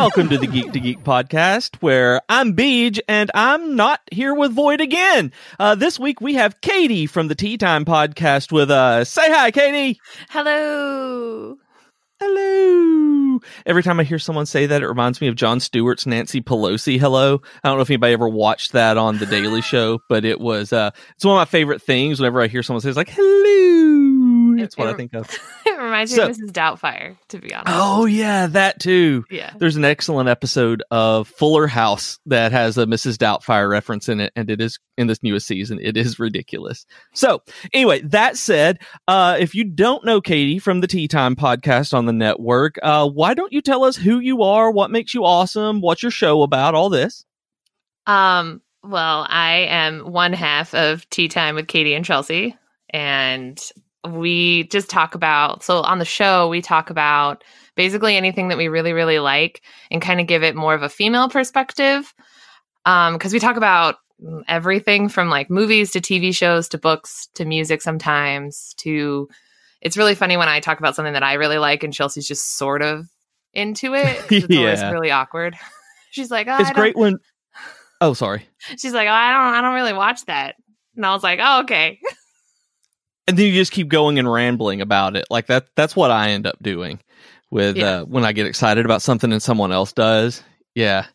Welcome to the Geek to Geek podcast, where I'm Beej and I'm not here with Void again. Uh, this week we have Katie from the Tea Time podcast with us. Say hi, Katie. Hello. Hello. Every time I hear someone say that, it reminds me of Jon Stewart's Nancy Pelosi. Hello. I don't know if anybody ever watched that on The Daily Show, but it was uh, it's one of my favorite things. Whenever I hear someone say, "It's like hello," that's what I think of. It reminds So- me of Mrs. Doubtfire, to be honest. Oh yeah, that too. yeah. There's an excellent episode of Fuller House that has a Mrs. Doubtfire reference in it, and it is in this newest season. It is ridiculous. So, anyway, that said, uh, if you don't know Katie from the Tea Time podcast on the network, uh, why don't you tell us who you are, what makes you awesome, what's your show about, all this? Um, well, I am one half of Tea Time with Katie and Chelsea, and we just talk about so on the show we talk about basically anything that we really really like and kind of give it more of a female perspective um because we talk about everything from like movies to tv shows to books to music sometimes to it's really funny when i talk about something that i really like and chelsea's just sort of into it it's always really awkward she's like oh, it's great when. Oh, sorry. she's like oh, i don't i don't really watch that and i was like oh okay and then you just keep going and rambling about it. Like that that's what i end up doing with Yeah. uh when i get excited about something and someone else does. Yeah.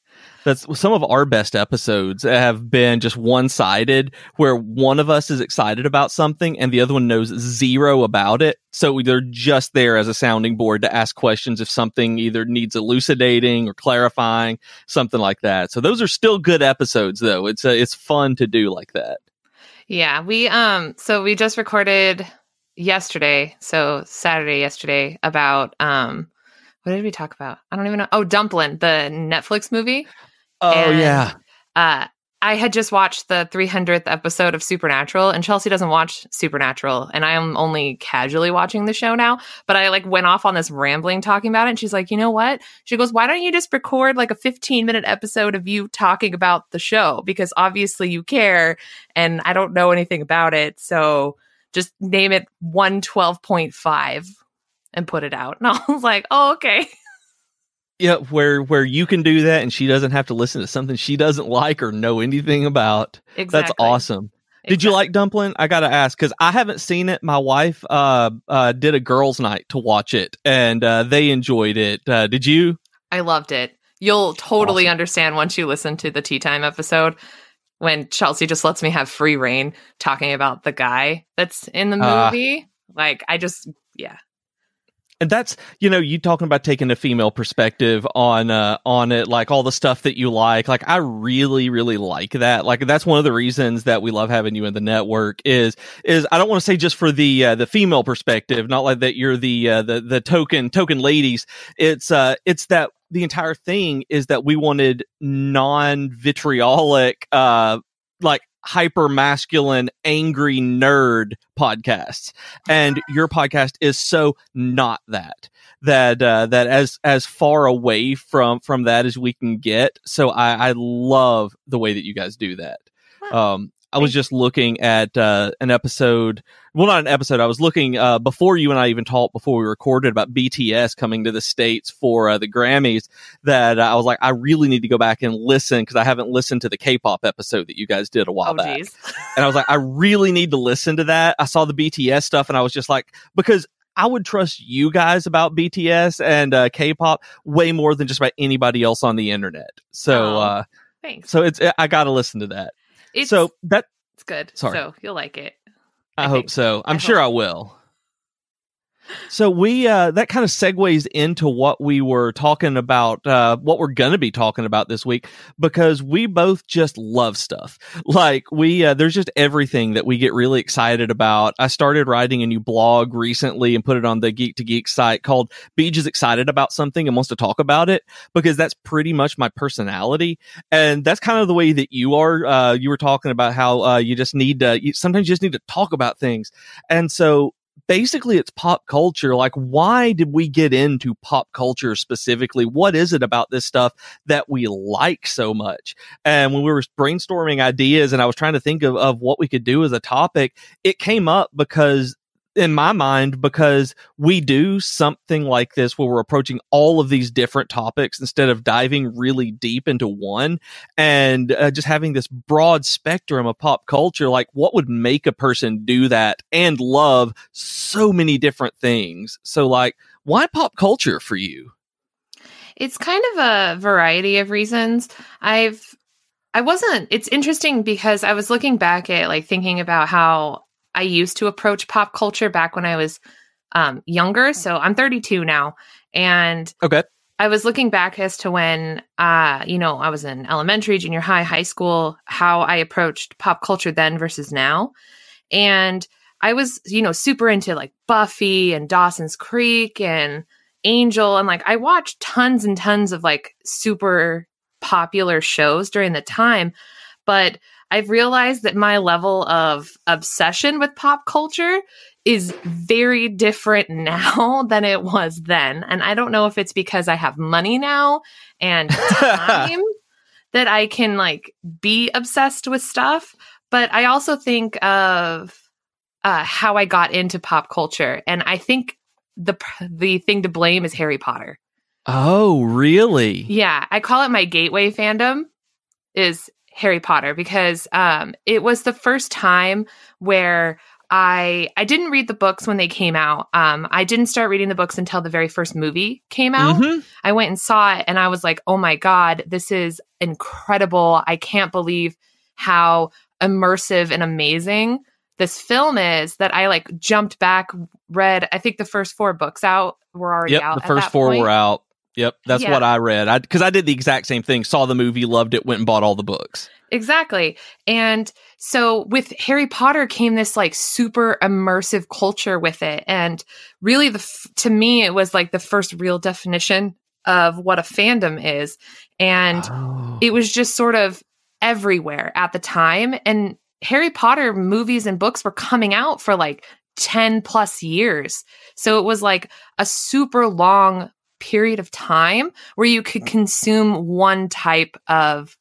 That's some of our best episodes have been just one-sided where one of us is excited about something and the other one knows zero about it. So they're just there as a sounding board to ask questions if something either needs elucidating or clarifying something like that. So those are still good episodes though. It's uh, it's fun to do like that Yeah, we um so we just recorded yesterday, so Saturday yesterday about um what did we talk about? I don't even know. Oh, Dumplin', the Netflix movie. oh And- yeah Uh I had just watched the 300th episode of Supernatural and Chelsea doesn't watch Supernatural and I am only casually watching the show now, but I like went off on this rambling talking about it and she's like, "You know what?" She goes, "Why don't you just record like a 15-minute episode of you talking about the show because obviously you care and I don't know anything about it, so just name it 112.5 and put it out." And I was like, "Oh, okay." Yeah, where where you can do that and she doesn't have to listen to something she doesn't like or know anything about. Exactly. That's awesome. Did you like Dumpling? I gotta ask because I haven't seen it. My wife uh uh did a girls' night to watch it and uh they enjoyed it. Uh did you? I loved it. You'll totally Awesome. understand once you listen to the tea time episode when Chelsea just lets me have free reign talking about the guy that's in the Ah. movie. like I just yeah. And that's you know you talking about taking a female perspective on uh on it like all the stuff that you like like I really really like that. Like that's one of the reasons that we love having you in the network is is I don't want to say just for the uh, the female perspective not like that you're the uh, the the token token ladies. It's uh it's that the entire thing is that we wanted non vitriolic uh like hyper masculine angry nerd podcasts. And your podcast is so not that that uh, that as as far away from from that as we can get. So i i love the way that you guys do that. Um i was just looking at uh an episode well not an episode i was looking uh before you and i even talked before we recorded about bts coming to the states for uh, the grammys that uh, i was like i really need to go back and listen because i haven't listened to the k-pop episode that you guys did a while Oh back and I was like, I really need to listen to that. I saw the BTS stuff, and I was just like, because I would trust you guys about BTS and uh, K-pop way more than just about anybody else on the internet. So, Oh, uh, Thanks. so it's I got to listen to that. It's so that it's good. sorry. So you'll like it. I, I hope so. I'm I sure hope- I will. So we uh that kind of segues into what we were talking about uh what we're going to be talking about this week because we both just love stuff. Like we uh there's just everything that we get really excited about. I started writing a new blog recently and put it on the Geek to Geek site called Beej is excited about something and wants to talk about it because that's pretty much my personality and that's kind of the way that you are uh you were talking about how uh you just need to you, sometimes you just need to talk about things. And so basically it's pop culture. Like, why did we get into pop culture specifically? What is it about this stuff that we like so much? And when we were brainstorming ideas and I was trying to think of, of what we could do as a topic, it came up because in my mind because we do something like this where we're approaching all of these different topics instead of diving really deep into one and uh, just having this broad spectrum of pop culture like what would make a person do that and love so many different things? So like why pop culture for you? It's kind of a variety of reasons. I've i wasn't it's interesting because i was looking back at like thinking about how I used to approach pop culture back when I was um, younger. So I'm 32 now, and okay, I was looking back as to when, uh, you know, I was in elementary, junior high, high school, how I approached pop culture then versus now, and I was, you know, super into like Buffy and Dawson's Creek and Angel, and like I watched tons and tons of like super popular shows during the time, but I've realized that my level of obsession with pop culture is very different now than it was then. And I don't know if it's because I have money now and time that I can like be obsessed with stuff. But I also think of uh, how I got into pop culture. And I think the the thing to blame is Harry Potter. Oh, really? Yeah, I call it my gateway fandom. Is Harry Potter because um, it was the first time where I I didn't read the books when they came out. Um, I didn't start reading the books until the very first movie came out. Mm-hmm. I went and saw it, and I was like, "Oh my god, this is incredible! I can't believe how immersive and amazing this film is." That I like jumped back, read. I think the first four books out were already yep, out. The first four point. were out. Yep, that's yeah. what I read. I because I did the exact same thing. Saw the movie, loved it, went and bought all the books. Exactly. And so with Harry Potter came this like super immersive culture with it and really the f- to me it was like the first real definition of what a fandom is and oh. it was just sort of everywhere at the time and Harry Potter movies and books were coming out for like 10 plus years. So it was like a super long period of time where you could consume one type of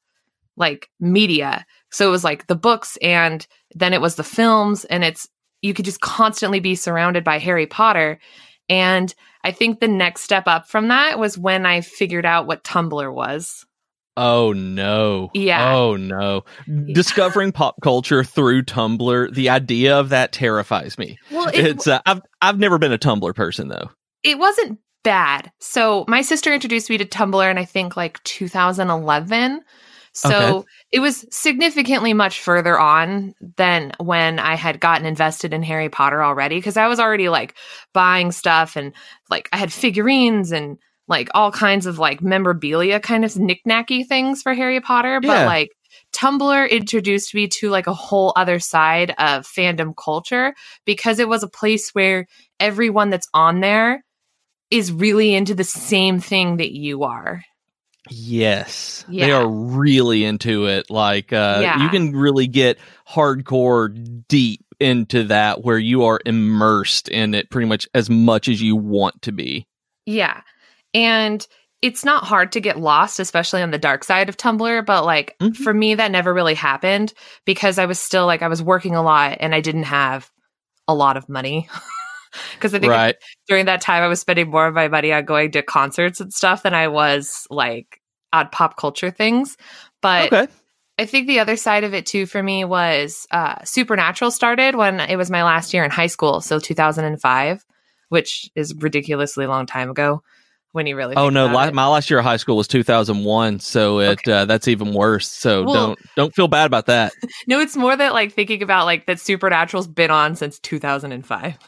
like media. So it was like the books and then it was the films and it's you could just constantly be surrounded by Harry Potter. And I think the next step up from that was when I figured out what Tumblr was. Oh no. Yeah. Oh no. Discovering pop culture through Tumblr, the idea of that terrifies me. Well, it, it's uh, I've I've never been a Tumblr person though. It wasn't bad. So my sister introduced me to Tumblr in I think like 2011. So okay. it was significantly much further on than when I had gotten invested in Harry Potter already because I was already like buying stuff and like I had figurines and like all kinds of like memorabilia kind of knickknacky things for Harry Potter. But yeah. like Tumblr introduced me to like a whole other side of fandom culture because it was a place where everyone that's on there is really into the same thing that you are. Yes. Yeah. They are really into it. Like uh yeah. you can really get hardcore deep into that where you are immersed in it pretty much as much as you want to be. Yeah. And it's not hard to get lost, especially on the dark side of Tumblr. But like mm-hmm. for me, that never really happened because I was still like, I was working a lot and I didn't have a lot of money. Because I think right. during that time I was spending more of my money on going to concerts and stuff than I was like on pop culture things. But okay. I think the other side of it too for me was uh, Supernatural started when it was my last year in high school, so 2005, which is ridiculously long time ago. When you really oh no, la- my last year of high school was 2001, so it okay. uh, that's even worse. So well, don't don't feel bad about that. no, it's more that like thinking about like that Supernatural's been on since 2005.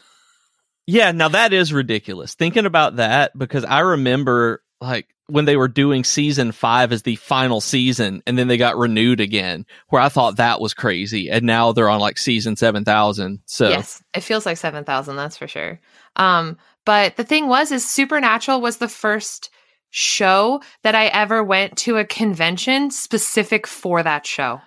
Yeah, now that is ridiculous. Thinking about that because I remember like when they were doing season five as the final season and then they got renewed again, where I thought that was crazy. And now they're on like season 7000. So, yes, it feels like 7000, that's for sure. Um, but the thing was, is Supernatural was the first show that I ever went to a convention specific for that show.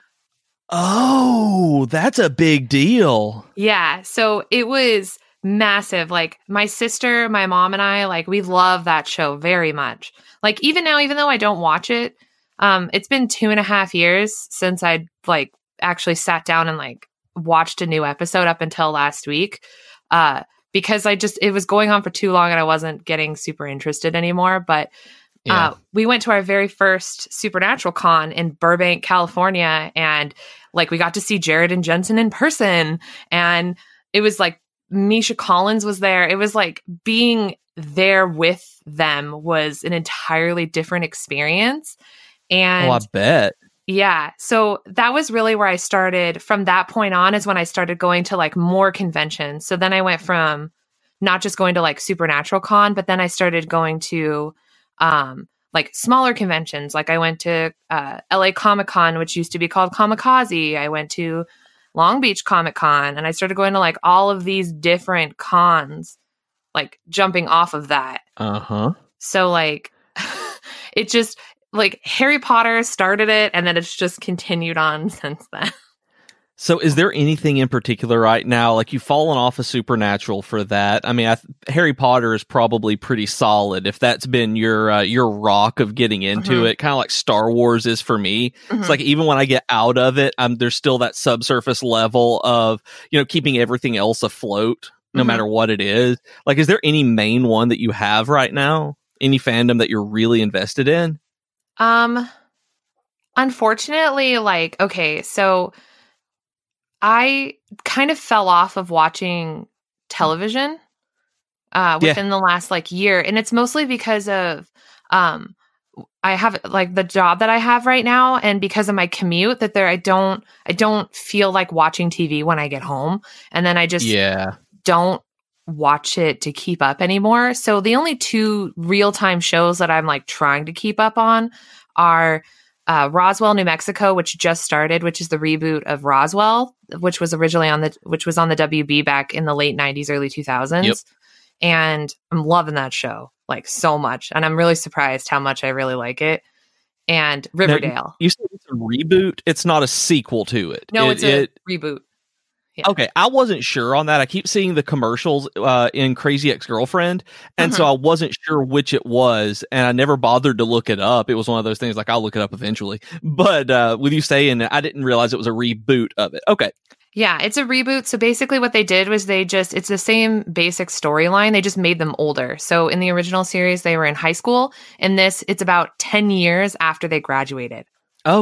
Oh, that's a big deal. Yeah. So it was massive. Like my sister, my mom, and I, like we love that show very much. Like even now, even though I don't watch it, um, it's been two and a half years since I like actually sat down and like watched a new episode up until last week. uh, because I just it was going on for too long and I wasn't getting super interested anymore. But Yeah. uh, we went to our very first Supernatural Con in Burbank, California, and like we got to see Jared and Jensen in person, and it was like Misha Collins was there. It was like being there with them was an entirely different experience. And oh, I bet. yeah. So that was really where I started. From that point on, is when I started going to like more conventions. So then I went from not just going to like Supernatural Con, but then I started going to um, like smaller conventions. Like I went to uh, LA Comic Con, which used to be called Comikaze. I went to Long Beach Comic Con, and I started going to like all of these different cons, like jumping off of that. Uh huh. So like it just like Harry Potter started it and then it's just continued on since then. So, is there anything in particular right now? Like you've fallen off of Supernatural for that. I mean, I, Harry Potter is probably pretty solid. If that's been your uh, your rock of getting into Mhm. it, kind of like Star Wars is for me. Mhm. It's like even when I get out of it, um, there's still that subsurface level of you know keeping everything else afloat, no Mhm. matter what it is. Like, is there any main one that you have right now? Any fandom that you're really invested in? Um unfortunately like okay, so I kind of fell off of watching television uh Yeah. within the last like year and it's mostly because of um I have like the job that I have right now and because of my commute that there I don't I don't feel like watching TV when I get home and then I just yeah. don't watch it to keep up anymore. So the only two real time shows that I'm like trying to keep up on are uh, Roswell, New Mexico, which just started, which is the reboot of Roswell, which was originally on the which was on the WB back in the late '90s, early 2000s. Yep. And I'm loving that show like so much, and I'm really surprised how much I really like it. And Riverdale. You said it's a reboot. It's not a sequel to it. no, It- it's a it- reboot. Okay, I wasn't sure on that. I keep seeing the commercials uh, in Crazy Ex Girlfriend, and Mm-hmm. so I wasn't sure which it was, and I never bothered to look it up. It was one of those things like I'll look it up eventually. But uh, with you saying I didn't realize it was a reboot of it. Okay, Yeah, it's a reboot. So basically, what they did was they just, it's the same basic storyline. They just made them older. So in the original series, they were in high school. In this, it's about 10 years after they graduated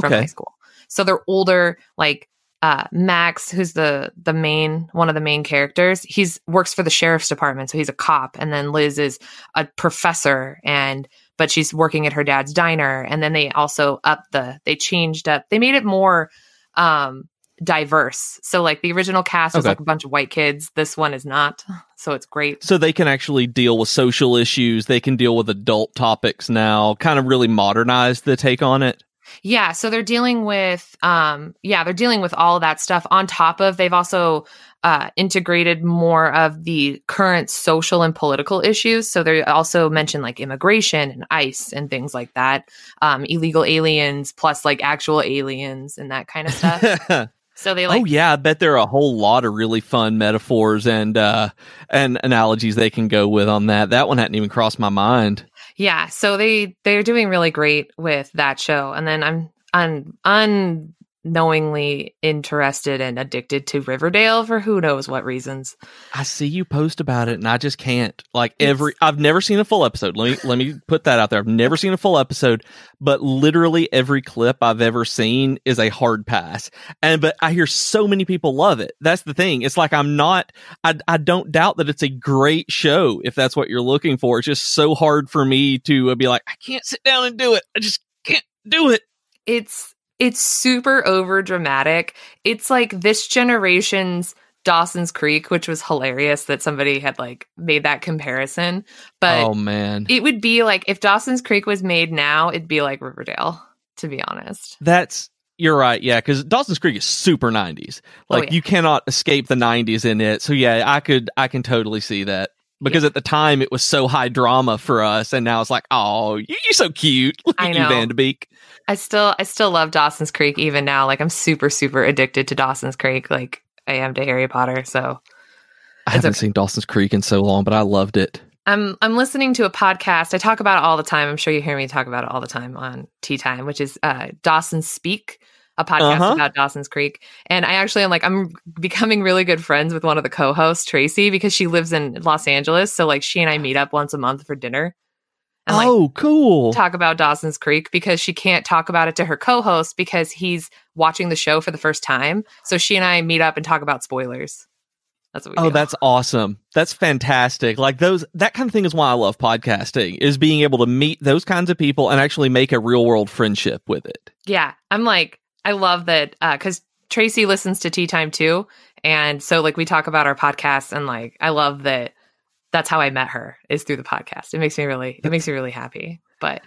from high school. So they're older, like, uh, Max, who's the the main one of the main characters, he's works for the sheriff's department, so he's a cop, and then Liz is a professor, and but she's working at her dad's diner, and then they also up the they changed up, they made it more um diverse. So like the original cast was like a bunch of white kids. This one is not. So it's great. so they can actually deal with social issues. They can deal with adult topics now. Kind of really modernize the take on it. Yeah, so they're dealing with um yeah, they're dealing with all that stuff on top of they've also uh integrated more of the current social and political issues. So they also mentioned like immigration and ICE and things like that. Um illegal aliens plus like actual aliens and that kind of stuff. So they like oh yeah, I bet there are a whole lot of really fun metaphors and uh and analogies they can go with on that. That one hadn't even crossed my mind. Yeah, so they they're doing really great with that show, and then I'm un unknowingly interested and addicted to Riverdale for who knows what reasons. I see you post about it and I just can't. Like It's- every I've never seen a full episode. Let me let me put that out there. I've never seen a full episode, but literally every clip I've ever seen is a hard pass. And but I hear so many people love it. That's the thing. It's like I'm not I I don't doubt that it's a great show if that's what you're looking for. It's just so hard for me to be like I can't sit down and do it. I just can't do it. It's it's super over dramatic. It's like this generation's Dawson's Creek, which was hilarious that somebody had like made that comparison. But oh man. it would be like if Dawson's Creek was made now, it'd be like Riverdale, to be honest. That's you're right, yeah, because Dawson's Creek is super '90s. Oh, Like yeah. you cannot escape the '90s in it. So yeah, I could, I can totally see that because at the time it was so high drama for us, and now it's like, oh, you, you're so cute. Look I at you, know. Van Der Beek. I still I still love Dawson's Creek even now. Like I'm super super addicted to Dawson's Creek like I am to Harry Potter. So I haven't okay. seen Dawson's Creek in so long, but I loved it. I'm I'm listening to a podcast. I talk about it all the time. I'm sure you hear me talk about it all the time on Tea Time, which is uh, Dawson Speak. a podcast Uh-huh. about Dawson's Creek. And I actually am like, I'm becoming really good friends with one of the co hosts, Tracy, because she lives in Los Angeles. So, like, she and I meet up once a month for dinner and like oh, cool. talk about Dawson's Creek because she can't talk about it to her co host because he's watching the show for the first time. So, she and I meet up and talk about spoilers. That's what we Oh, do. that's awesome. That's fantastic. Like those that kind of thing is why I love podcasting is being able to meet those kinds of people and actually make a real world friendship with it. Yeah, I'm like, I love that uh, because Tracy listens to Tea Time too, and so like we talk about our podcast, and like I love that. That's how I met her is through the podcast. It makes me really, it makes me really happy. But,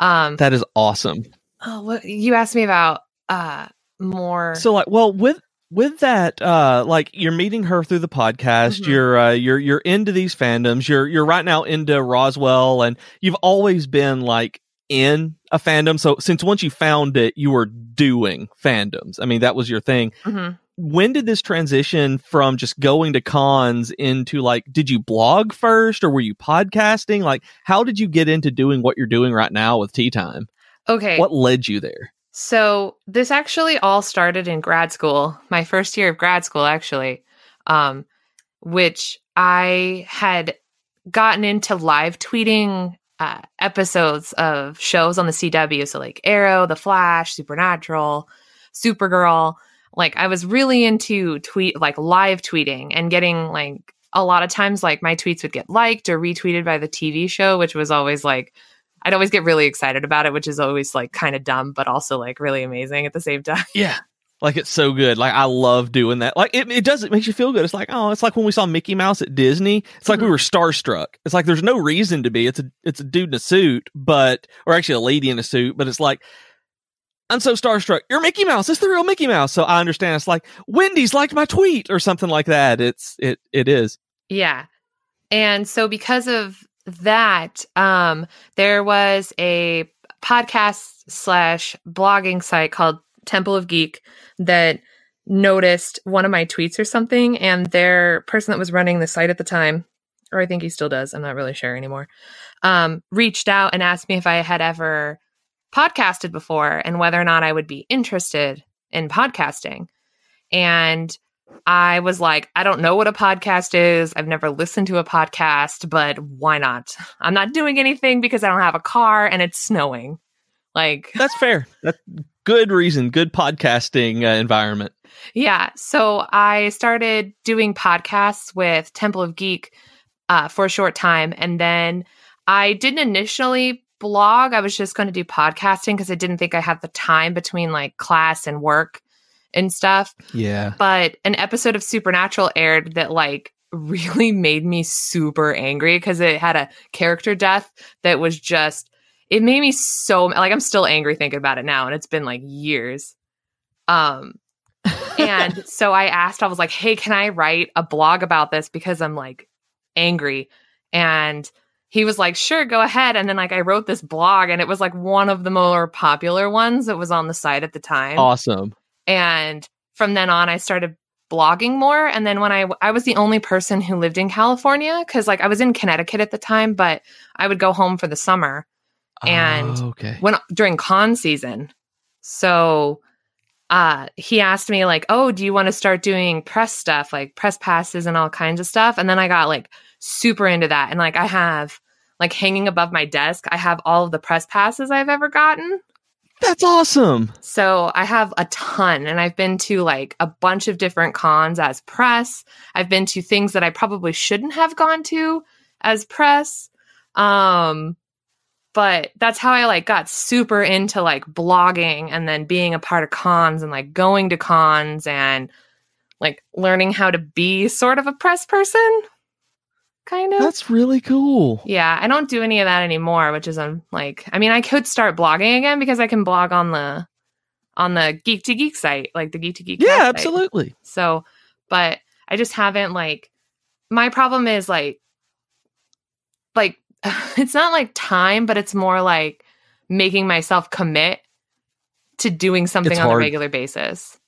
um, That is awesome. oh, what you asked me about, uh, more. So like well with with that uh like you're meeting her through the podcast, Mhm. you're uh you're you're into these fandoms. You're you're right now into Roswell and you've always been like in a fandom. So since once you found it, you were doing fandoms. I mean, that was your thing. Mhm. When did this transition from just going to cons into like did you blog first or were you podcasting like how did you get into doing what you're doing right now with tea time Okay, what led you there So this actually all started in grad school, my first year of grad school, actually, um, which I had gotten into live tweeting uh, episodes of shows on the CW. So like Arrow, The Flash, Supernatural, Supergirl. Like I was really into tweet, like live tweeting and getting like a lot of times like my tweets would get liked or retweeted by the TV show, which was always like I'd always get really excited about it, which is always like kind of dumb, but also like really amazing at the same time. yeah. Like it's so good. Like i love doing that. Like it, it does it makes you feel good. It's like oh it's like when we saw mickey mouse at disney. It's like we Mhm. were starstruck. It's like there's no reason to be. It's a it's a dude in a suit but or actually a lady in a suit but it's like I'm so starstruck. You're Mickey Mouse. It's the real Mickey Mouse. So I understand. It's like Wendy's liked my tweet or something like that. It's it it is. Yeah. And so because of that, um, there was a podcast slash blogging site called Temple of Geek that noticed one of my tweets or something, and their person that was running the site at the time, or I think he still does, I'm not really sure anymore, um, reached out and asked me if I had ever podcasted before and whether or not I would be interested in podcasting. And I was like, I don't know what a podcast is. I've never listened to a podcast, but why not? I'm not doing anything because I don't have a car and it's snowing. Like, That's fair. That's good reason. Good podcasting uh, environment. yeah. So I started doing podcasts with Temple of Geek uh, for a short time. And then I didn't initially blog. I was just going to do podcasting because I didn't think I had the time between like class and work and stuff. Yeah. but an episode of Supernatural aired that like really made me super angry because it had a character death that was just it made me so like I'm still angry thinking about it now and it's been like years. Um and so I asked I was like, "Hey, can I write a blog about this because I'm like angry?" And he was like, "Sure, go ahead." And then like I wrote this blog and it was like one of the more popular ones that was on the site at the time awesome. and from then on i started blogging more and then when i i was the only person who lived in california because like i was in connecticut at the time but i would go home for the summer And Oh, okay. when during con season so uh he asked me like oh do you want to start doing press stuff like press passes and all kinds of stuff and then i got like super into that and like i have like hanging above my desk i have all of the press passes i've ever gotten That's awesome. so I have a ton, and I've been to like a bunch of different cons as press. I've been to things that I probably shouldn't have gone to as press. Um, but that's how I like got super into like blogging and then being a part of cons and like going to cons and like learning how to be sort of a press person. Kind of. That's really cool. Yeah, I don't do any of that anymore, which is um like I mean I could start blogging again because I can blog on the on the Geek to Geek site, like the Geek to Geek. Yeah, site. absolutely. So, but I just haven't like my problem is like like it's not like time, but it's more like making myself commit to doing something It's on a regular basis.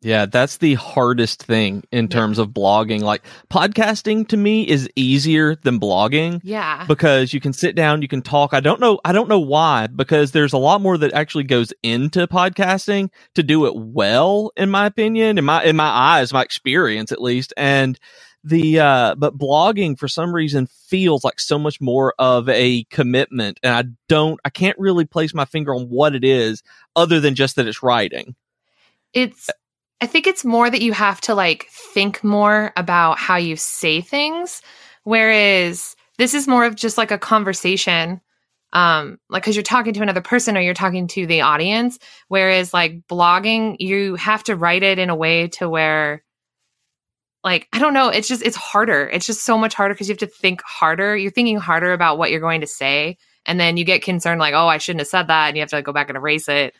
Yeah, that's the hardest thing in Yeah. terms of blogging. Like podcasting to me is easier than blogging Yeah. because you can sit down, you can talk. I don't know, I don't know why because there's a lot more that actually goes into podcasting to do it well in my opinion, in my in my eyes, my experience at least. And the uh but blogging for some reason feels like so much more of a commitment and I don't I can't really place my finger on what it is other than just that it's writing. it's I think it's more that you have to like think more about how you say things. Whereas this is more of just like a conversation um like cuz you're talking to another person or you're talking to the audience. Whereas like blogging you have to write it in a way to where like I don't know it's just it's harder. It's just so much harder cuz you have to think harder. You're thinking harder about what you're going to say and then you get concerned like oh I shouldn't have said that and you have to like, go back and erase it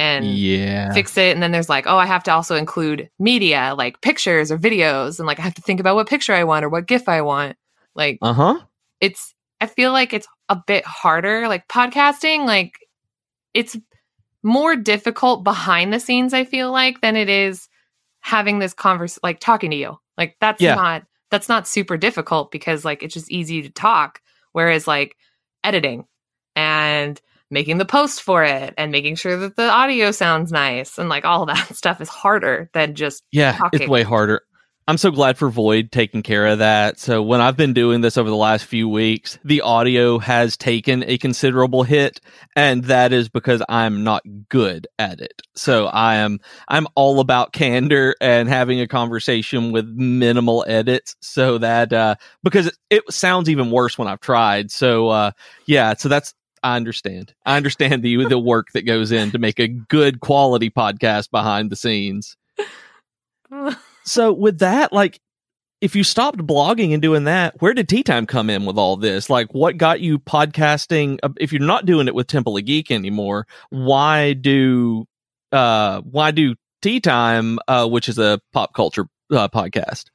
and yeah. fix it and then there's like oh i have to also include media like pictures or videos and like i have to think about what picture i want or what gif i want like Uh-huh. it's i feel like it's a bit harder like podcasting like it's more difficult behind the scenes i feel like than it is having this converse like talking to you like that's Yeah. not that's not super difficult because like it's just easy to talk whereas like editing and making the post for it and making sure that the audio sounds nice and like all that stuff is harder than just Yeah, talking. it's way harder. I'm so glad for Void taking care of that. So when I've been doing this over the last few weeks, the audio has taken a considerable hit and that is because I'm not good at it. So I am I'm all about candor and having a conversation with minimal edits so that uh because it, it sounds even worse when I've tried. So uh yeah, so that's I understand. I understand the the work that goes in to make a good quality podcast behind the scenes. So with that, like if you stopped blogging and doing that, where did Tea Time come in with all this? Like what got you podcasting? Uh, If you're not doing it with Temple of Geek anymore, why do uh why do Tea Time uh which is a pop culture uh, podcast?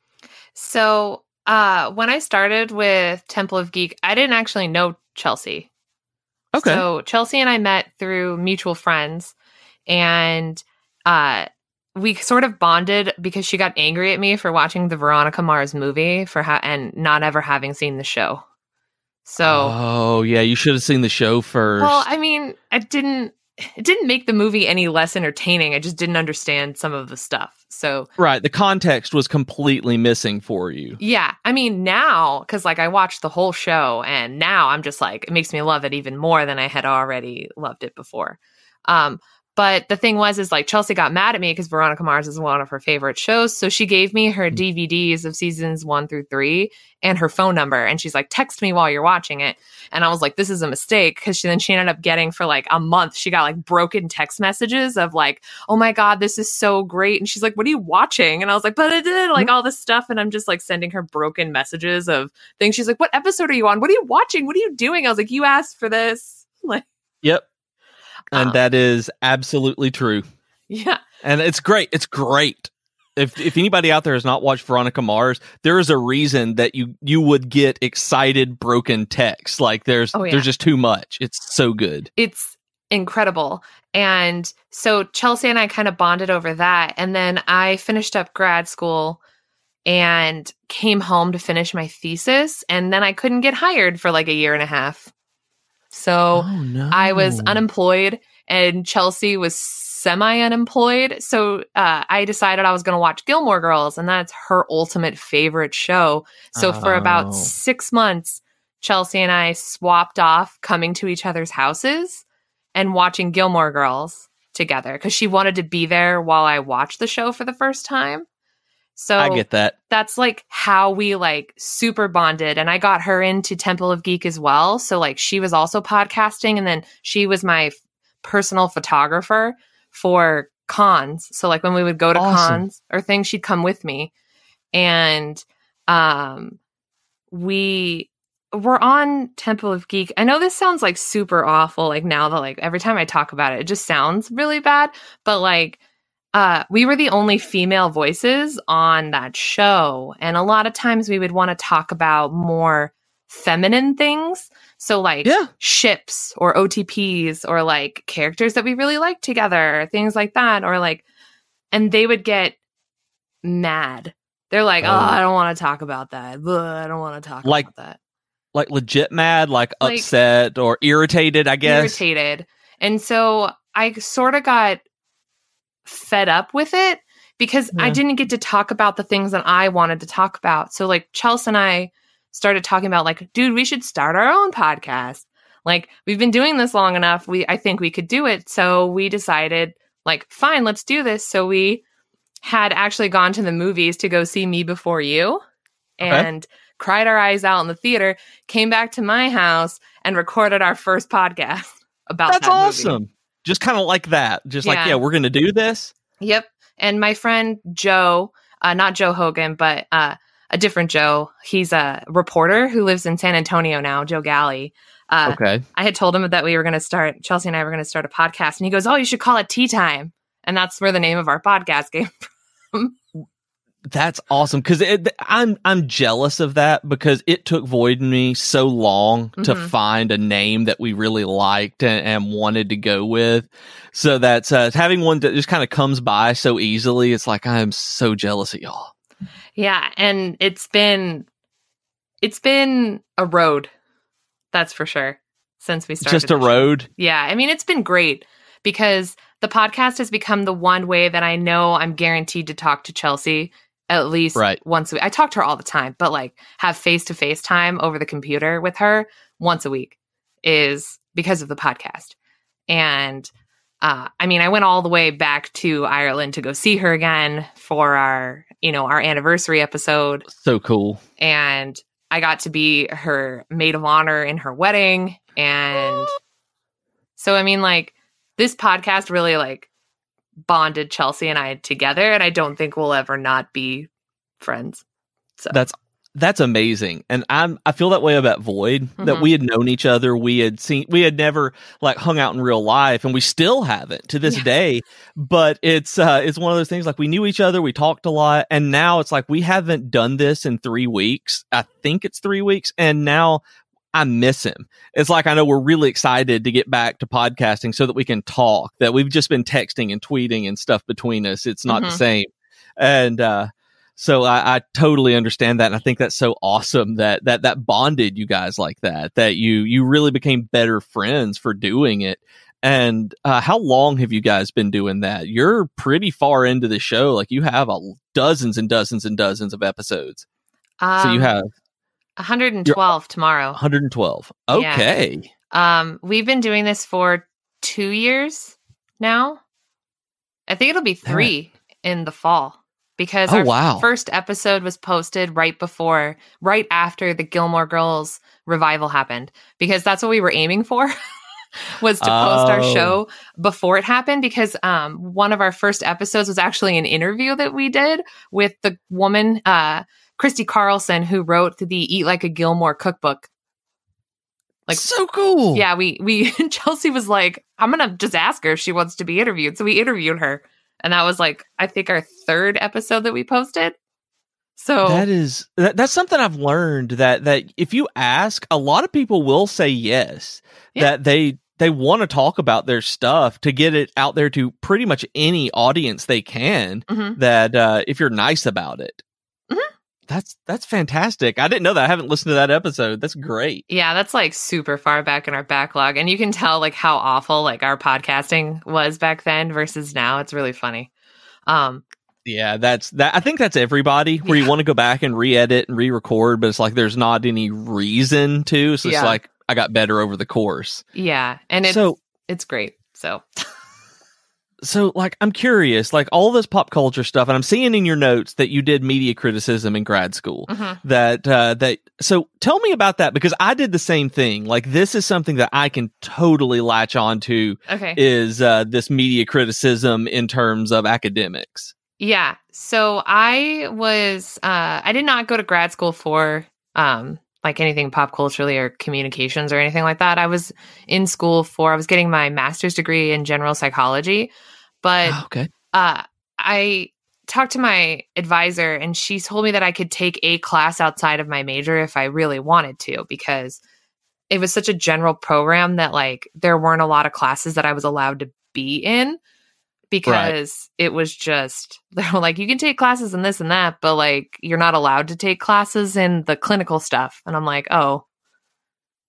so uh when i started with temple of geek i didn't actually know chelsea Okay. So Chelsea and I met through mutual friends and uh we sort of bonded because she got angry at me for watching the Veronica Mars movie for ha- and not ever having seen the show. So Oh, yeah, you should have seen the show first. well, I mean, I didn't it didn't make the movie any less entertaining. I just didn't understand some of the stuff. So right, the context was completely missing for you. Yeah, I mean now because like I watched the whole show, and now I'm just like it makes me love it even more than I had already loved it before. Um, but the thing was, is like Chelsea got mad at me because Veronica Mars is one of her favorite shows, so she gave me her mm-hmm. DVDs of seasons one through three and her phone number, and she's like, "Text me while you're watching it." And I was like, "This is a mistake," because she then she ended up getting for like a month. She got like broken text messages of like, "Oh my god, this is so great," and she's like, "What are you watching?" And I was like, "But I did like mm-hmm. all this stuff," and I'm just like sending her broken messages of things. She's like, "What episode are you on? What are you watching? What are you doing?" I was like, "You asked for this." Like, Yep. And Um, that is absolutely true. yeah, And it's great. It's great. If if anybody out there has not watched Veronica Mars, there is a reason that you you would get excited broken text. Like there's Oh, yeah. there's just too much. It's so good. it's incredible. And so Chelsea and I kind of bonded over that. And then I finished up grad school and came home to finish my thesis. And then I couldn't get hired for like a year and a half. So no. I was unemployed and Chelsea was semi unemployed. So uh, I decided I was going to watch Gilmore Girls, and that's her ultimate favorite show. So for Oh. about six months, Chelsea and I swapped off coming to each other's houses and watching Gilmore Girls together because she wanted to be there while I watched the show for the first time. So I get that. that's like how we like super bonded and i got her into temple of geek as well so like she was also podcasting and then she was my f- personal photographer for cons so like when we would go to Awesome. cons or things she'd come with me and um we were on temple of geek i know this sounds like super awful like now that like every time i talk about it it just sounds really bad but like uh, we were the only female voices on that show. And a lot of times we would want to talk about more feminine things. So, like Yeah. ships or OTPs or like characters that we really like together, things like that. Or like and they would get mad. They're like, "Oh, Oh. I don't want to talk about that. Ugh, I don't want to talk Like, about that." Like legit mad, like, Like- upset or irritated, I guess. irritated. And so I sort of got fed up with it because I didn't get to talk about the things that I wanted to talk about. So like Chelsea and I started talking about like, dude, we should start our own podcast. Like we've been doing this long enough. We I think we could do it. So we decided like, fine, let's do this. So we had actually gone to the movies to go see Me Before You Okay. and cried our eyes out in the theater, came back to my house and recorded our first podcast about That's that movie. Just kind of like that. Just like, Yeah. yeah, we're going to do this. Yep. And my friend Joe, uh, not Joe Hogan, but uh, a different Joe. He's a reporter who lives in San Antonio now, Joe Galley. Uh, Okay. I had told him that we were going to start, Chelsea and I were going to start a podcast. And he goes, Oh, you should call it Tea Time. And that's where the name of our podcast came That's awesome because I'm I'm jealous of that because it took Void and me so long to Mhm. find a name that we really liked and, and wanted to go with. So that's uh, having one that just kind of comes by so easily. It's like I am so jealous of y'all. Yeah, and it's been it's been a road. That's for sure. Since we started. just a road. Yeah, I mean it's been great because the podcast has become the one way that I know I'm guaranteed to talk to Chelsea at least Right. once a week. I talk to her all the time, but like have face to face time over the computer with her once a week is because of the podcast. And uh, I mean, I went all the way back to Ireland to go see her again for our, you know, our anniversary episode So cool. and I got to be her maid of honor in her wedding. And so, I mean, like, this podcast really like bonded Chelsea and I together. And I don't think we'll ever not be friends. So, That's that's amazing, and I'm I feel that way about Void. That Mhm. we had known each other, we had seen, we had never like hung out in real life, and we still haven't to this Yeah. day. But it's uh it's one of those things like we knew each other, we talked a lot, and now it's like we haven't done this in three weeks. I think it's three weeks, and now. I miss him. It's like I know we're really excited to get back to podcasting so that we can talk. That we've just been texting and tweeting and stuff between us. It's not the Mhm. same. And uh so I, I totally understand that, and I think that's so awesome that that that bonded you guys like that. That you you really became better friends for doing it. And uh, how long have you guys been doing that? You're pretty far into the show. Like you have a, dozens and dozens and dozens of episodes. um, so you have 112 tomorrow. 112. Yeah. Okay. Um, we've been doing this for two years now. I think it'll be three in the fall because Oh, our wow. first episode was posted right before, right after the Gilmore Girls revival happened because that's what we were aiming for. was to post our Oh. show before it happened because um, one of our first episodes was actually an interview that we did with the woman uh, Kristi Carlson who wrote the Eat Like a Gilmore cookbook. Like- so cool. Yeah, we we Chelsea was like, I'm gonna just ask her if she wants to be interviewed. So we interviewed her, and that was like I think our third episode that we posted. So That is that, that's something I've learned that that if you ask, a lot of people will say yes. Yeah. That they they want to talk about their stuff to get it out there to pretty much any audience they can. Mhm. That uh, if you're nice about it. That's that's fantastic. I didn't know that. I haven't listened to that episode. That's great. yeah, that's like super far back in our backlog, and you can tell like how awful like our podcasting was back then versus now. It's really funny. Um, Yeah, that's that. I think that's everybody where you want to go back and re-edit and re-record, but it's like there's not any reason to. So it's Yeah. like I got better over the course. yeah, and it's so it's great. So so like i'm curious like all this pop culture stuff and i'm seeing in your notes that you did media criticism in grad school mhm. that uh that so tell me about that because i did the same thing like this is something that i can totally latch onto okay, is uh this media criticism in terms of academics Yeah. So I was uh I did not go to grad school for um like anything pop culturally or communications or anything like that. I was in school for I was getting my master's degree in general psychology, but Oh, okay. uh I talked to my advisor and she told me that I could take a class outside of my major if I really wanted to because it was such a general program that like there weren't a lot of classes that I was allowed to be in because it was just they were like you can take classes in this and that but like you're not allowed to take classes in the clinical stuff. And i'm like oh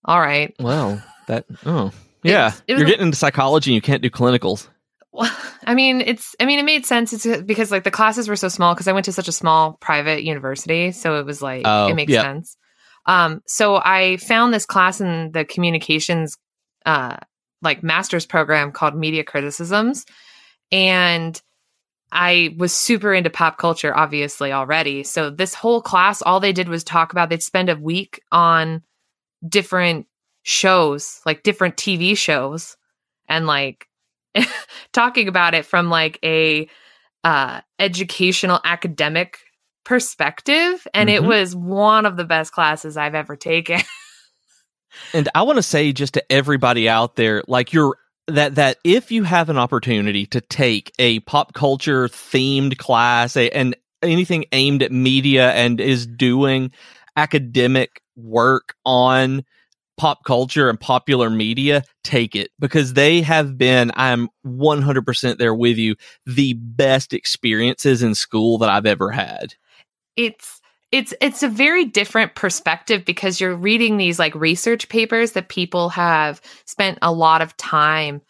all right. Well, that oh yeah, It's- it you're a- getting into psychology and you can't do clinicals. Well, i mean it's i mean it made sense. It's because like the classes were so small because i went to such a small private university so it was like Oh, it makes sense. Um so i found this class in the communications uh like master's program called media criticisms and I was super into pop culture, obviously, already. So this whole class, all they did was talk about, they'd spend a week on different shows, like different TV shows, and like talking about it from like a uh, educational academic perspective. And it Mhm. was one of the best classes I've ever taken. And I want to say just to everybody out there, like you're that that if you have an opportunity to take a pop culture themed class a, and anything aimed at media and is doing academic work on pop culture and popular media, take it because they have been, I'm 100% there with you, the best experiences in school that I've ever had. it's it's it's a very different perspective because you're reading these like research papers that people have spent a lot of time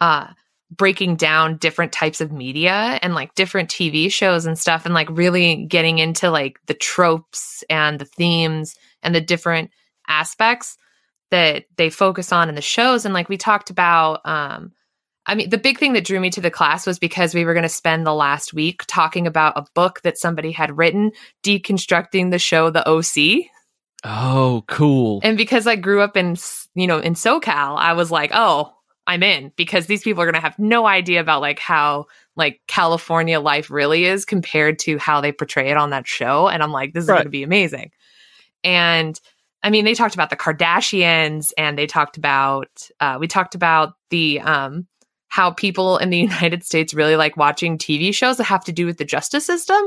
uh breaking down different types of media and like different TV shows and stuff and like really getting into like the tropes and the themes and the different aspects that they focus on in the shows and like we talked about um I mean, the big thing that drew me to the class was because we were going to spend the last week talking about a book that somebody had written, deconstructing the show The OC. Oh, cool. And because I grew up in, you know, in SoCal, I was like, oh, I'm in because these people are going to have no idea about like how like California life really is compared to how they portray it on that show. And I'm like, this is Right. going to be amazing. And I mean, they talked about the Kardashians and they talked about, uh, we talked about the, um, how people in the United States really like watching TV shows that have to do with the justice system.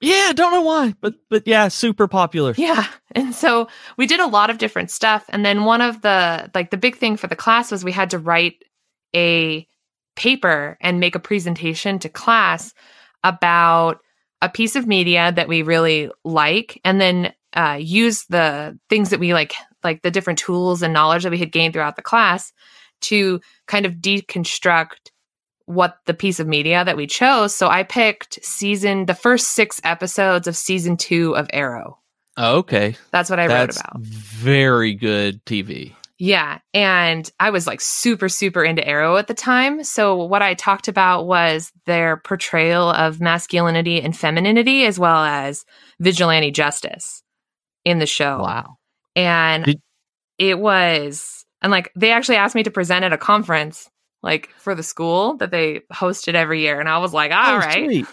Yeah, don't know why, but but yeah, super popular. Yeah. And so we did a lot of different stuff. And then one of the, like, the big thing for the class was we had to write a paper and make a presentation to class about a piece of media that we really like and then uh, use the things that we like, like the different tools and knowledge that we had gained throughout the class to kind of deconstruct what the piece of media that we chose. So I picked season, the first six episodes of season two of Arrow. Okay, That's what I that's wrote about. very good TV. Yeah. And I was like super, super into Arrow at the time. So what I talked about was their portrayal of masculinity and femininity as well as vigilante justice in the show. Wow. And Did- it was, and like they actually asked me to present at a conference like for the school that they hosted every year. And I was like, all Oh, right. sweet.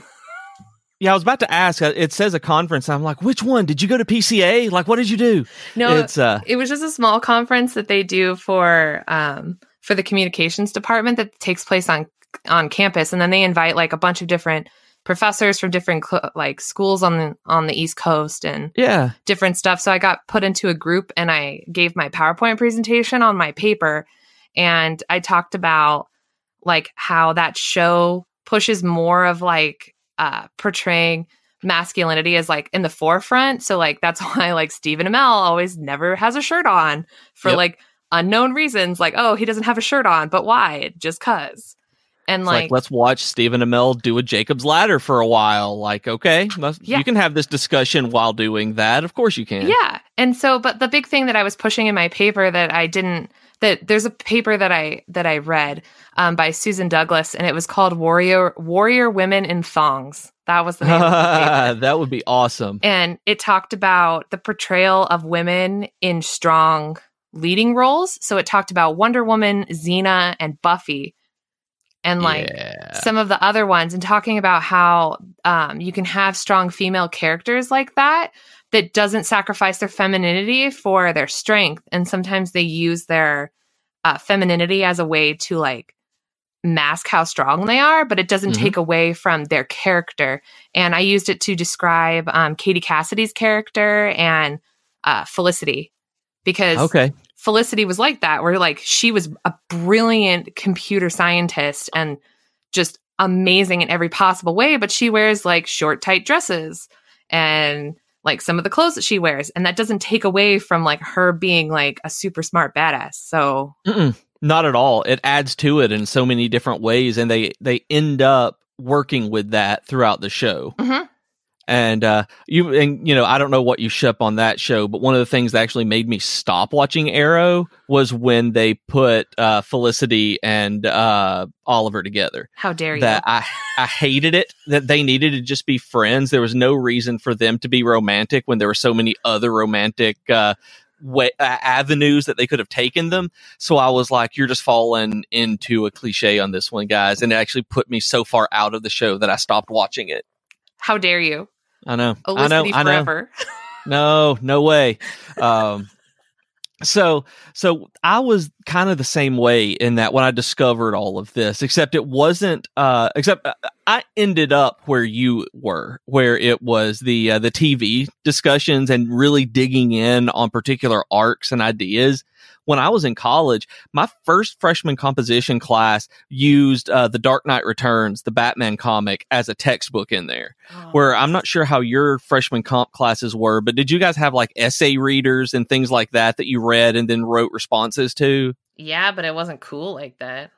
Yeah, I was about to ask. uh, It says a conference. I'm like, which one? Did you go to PCA? Like, what did you do? No, it's uh, it was just a small conference that they do for um for the communications department that takes place on on campus and then they invite like a bunch of different professors from different cl- like schools on the on the east coast and yeah. different stuff. So i got put into a group and i gave my powerpoint presentation on my paper. And i talked about like how that show pushes more of like uh portraying masculinity as like in the forefront. So like that's why like Stephen Amell always never has a shirt on for Yep. like unknown reasons like oh he doesn't have a shirt on but why? Just cuz and like, like, let's watch Stephen Amell do a Jacob's Ladder for a while. Like, okay, must- Yeah. you can have this discussion while doing that. Of course you can. Yeah. And so but the big thing that I was pushing in my paper that I didn't that there's a paper that I that I read um, by Susan Douglas and it was called Warrior Warrior Women in Thongs. That was the name of the paper. that would be awesome. And it talked about the portrayal of women in strong leading roles. So it talked about Wonder Woman, Xena, and Buffy. And like yeah. some of the other ones and talking about how um, you can have strong female characters like that that doesn't sacrifice their femininity for their strength and sometimes they use their uh, femininity as a way to like mask how strong they are but it doesn't Mhm. take away from their character and i used it to describe um, katie cassidy's character and uh, felicity because okay. Felicity was like that, where like she was a brilliant computer scientist and just amazing in every possible way, but she wears like short, tight dresses and like some of the clothes that she wears. And that doesn't take away from like her being like a super smart badass. So Mm-mm, not at all. It adds to it in so many different ways, and they they end up working with that throughout the show. Mhm. And uh, you and you know I don't know what you ship on that show, but one of the things that actually made me stop watching Arrow was when they put uh, Felicity and uh, Oliver together. how dare you? That I I hated it. That they needed to just be friends. There was no reason for them to be romantic when there were so many other romantic uh, way, uh, avenues that they could have taken them. So I was like, "You're just falling into a cliche on this one, guys," and it actually put me so far out of the show that I stopped watching it. how dare you? I know. I know. I know. forever. No, no way. Um, so, so I was kind of the same way in that when I discovered all of this, except it wasn't. Uh, except uh, I ended up where you were, where it was the uh, the TV discussions and really digging in on particular arcs and ideas. When I was in college, my first freshman composition class used uh, the Dark Knight Returns, the Batman comic, as a textbook in there Oh. where I'm not sure how your freshman comp classes were, but did you guys have like essay readers and things like that that you read and then wrote responses to? Yeah, but it wasn't cool like that.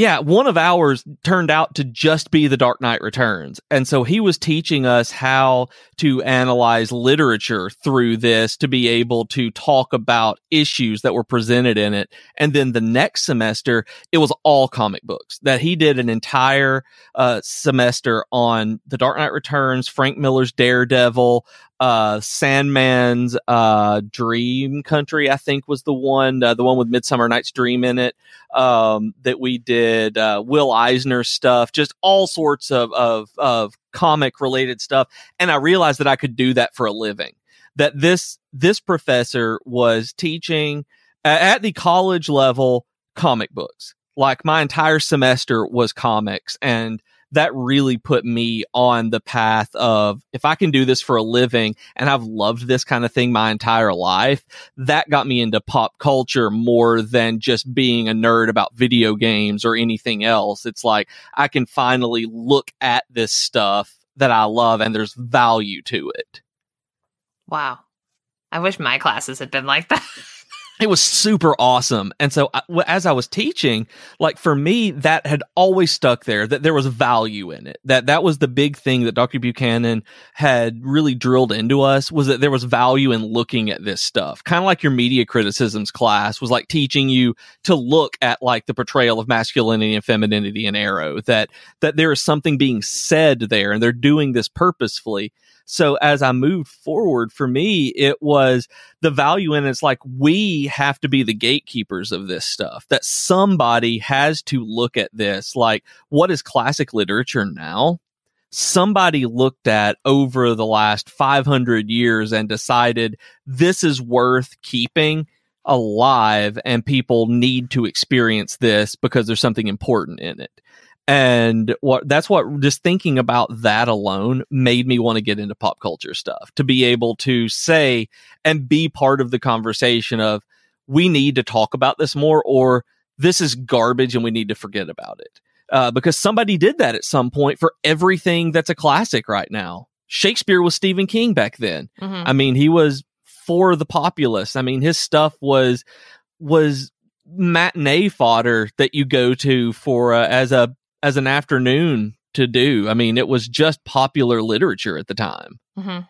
Yeah, one of ours turned out to just be The Dark Knight Returns. And so he was teaching us how to analyze literature through this to be able to talk about issues that were presented in it. And then the next semester, it was all comic books that he did an entire uh, semester on The Dark Knight Returns, Frank Miller's Daredevil, uh, Sandman's uh, Dream Country, I think was the one, uh, the one with Midsummer Night's Dream in it um, that we did uh, Will Eisner stuff, just all sorts of of of comic related stuff, and I realized that I could do that for a living. That this this professor was teaching at the college level comic books. Like my entire semester was comics, and that really put me on the path of if I can do this for a living, and I've loved this kind of thing my entire life that got me into pop culture more than just being a nerd about video games or anything else. It's like I can finally look at this stuff that I love and there's value to it. Wow. I wish my classes had been like that. It was super awesome. And so I, as I was teaching, like for me, that had always stuck there, that there was value in it. That that was the big thing that Dr. Buchanan had really drilled into us was that there was value in looking at this stuff. Kind of like your media criticisms class was like teaching you to look at like the portrayal of masculinity and femininity in Arrow, that that there is something being said there and they're doing this purposefully. So as I moved forward, for me, it was the value in it's like we have to be the gatekeepers of this stuff that somebody has to look at this like what is classic literature now? Somebody looked at over the last 500 years and decided this is worth keeping alive and people need to experience this because there's something important in it and what that's what just thinking about that alone made me want to get into pop culture stuff to be able to say and be part of the conversation of we need to talk about this more or this is garbage and we need to forget about it uh, because somebody did that at some point for everything that's a classic right now shakespeare was stephen king back then Mhm. I mean, he was for the populace. I mean, his stuff was was matinee fodder that you go to for uh, as a as an afternoon to do. I mean, it was just popular literature at the time. Mhm.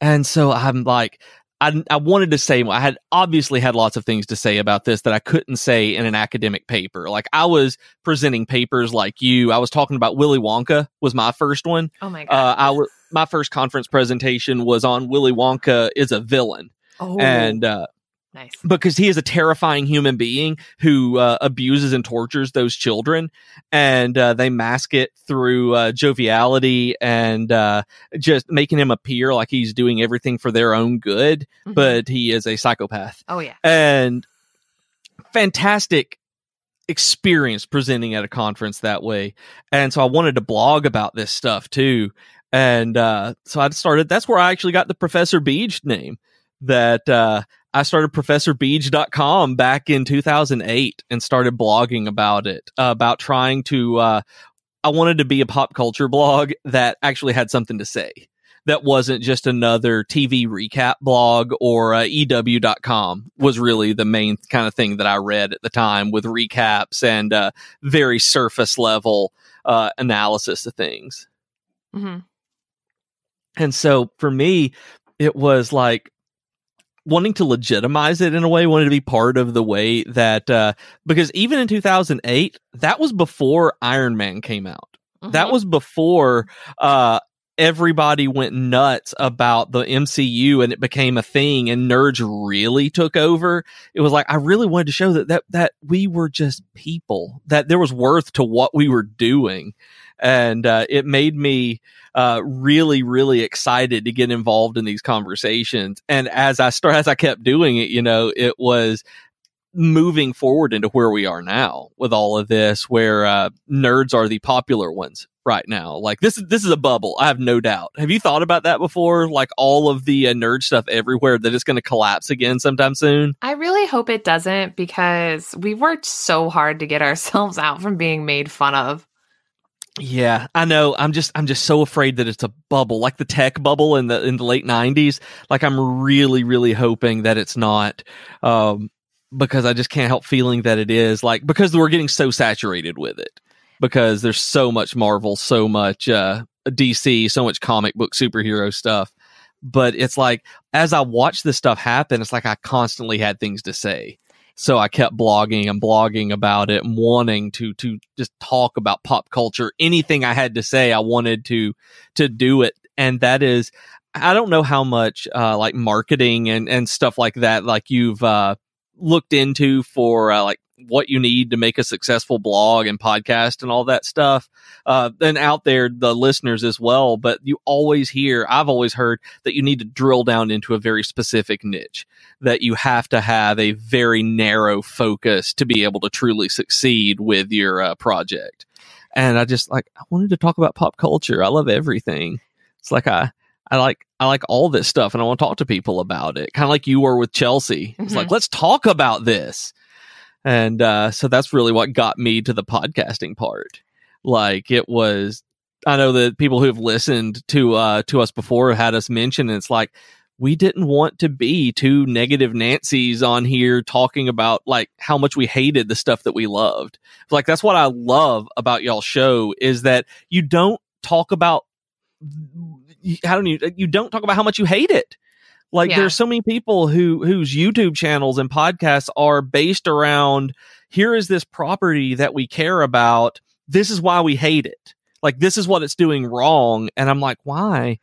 And so I'm like, I, I wanted to say, I had obviously had lots of things to say about this that I couldn't say in an academic paper. Like I was presenting papers like you. I was talking about Willy Wonka was my first one. Oh my god. Uh, I w- my first conference presentation was on Willy Wonka is a villain, oh, and uh, nice. because he is a terrifying human being who uh, abuses and tortures those children, and uh, they mask it through uh, joviality and uh, just making him appear like he's doing everything for their own good, Mhm. but he is a psychopath oh yeah. and fantastic experience presenting at a conference that way. And so I wanted to blog about this stuff too. And uh, so I started, that's where I actually got the Professor Beej name. That uh, I started ProfessorBeej.com back in 2008 and started blogging about it, uh, about trying to uh, I wanted to be a pop culture blog that actually had something to say that wasn't just another TV recap blog or uh, EW.com was really the main kind of thing that I read at the time with recaps and uh, very surface level uh, analysis of things. Mm-hmm. And so for me, it was like wanting to legitimize it in a way, wanted to be part of the way that, uh, because even in 2008, that was before Iron Man came out. Mm-hmm. That was before, uh, everybody went nuts about the MCU and it became a thing and nerds really took over. It was like I really wanted to show that that that we were just people, that there was worth to what we were doing. And uh, it made me uh, really, really excited to get involved in these conversations. And as I start, as I kept doing it, you know, it was moving forward into where we are now with all of this, where uh, nerds are the popular ones right now. Like this is this is a bubble. I have no doubt. Have you thought about that before? Like all of the uh, nerd stuff everywhere that it's going to collapse again sometime soon. I really hope it doesn't because we worked so hard to get ourselves out from being made fun of. Yeah, I know. I'm just I'm just so afraid that it's a bubble, like the tech bubble in the in the late 90s. Like I'm really really hoping that it's not. Um because I just can't help feeling that it is like because we're getting so saturated with it because there's so much Marvel, so much uh, DC, so much comic book superhero stuff. But it's like as I watch this stuff happen, it's like I constantly had things to say. So I kept blogging and blogging about it and wanting to to just talk about pop culture. Anything I had to say, I wanted to to do it. And that is I don't know how much uh, like marketing and, and stuff like that, like you've uh, looked into for uh, like what you need to make a successful blog and podcast and all that stuff. Uh, and out there, the listeners as well. But you always hear, I've always heard that you need to drill down into a very specific niche, that you have to have a very narrow focus to be able to truly succeed with your uh, project. And I just like, I wanted to talk about pop culture. I love everything. It's like I, I like I like all this stuff and I want to talk to people about it. Kind of like you were with Chelsea. It's mm-hmm. like let's talk about this. And uh, so that's really what got me to the podcasting part. Like it was, I know that people who have listened to uh, to us before had us mention. It's like we didn't want to be two negative Nancy's on here talking about like how much we hated the stuff that we loved. Like that's what I love about y'all show is that you don't talk about how don't you you don't talk about how much you hate it. Like yeah. there's so many people who whose YouTube channels and podcasts are based around here is this property that we care about. This is why we hate it. Like this is what it's doing wrong. And I'm like, why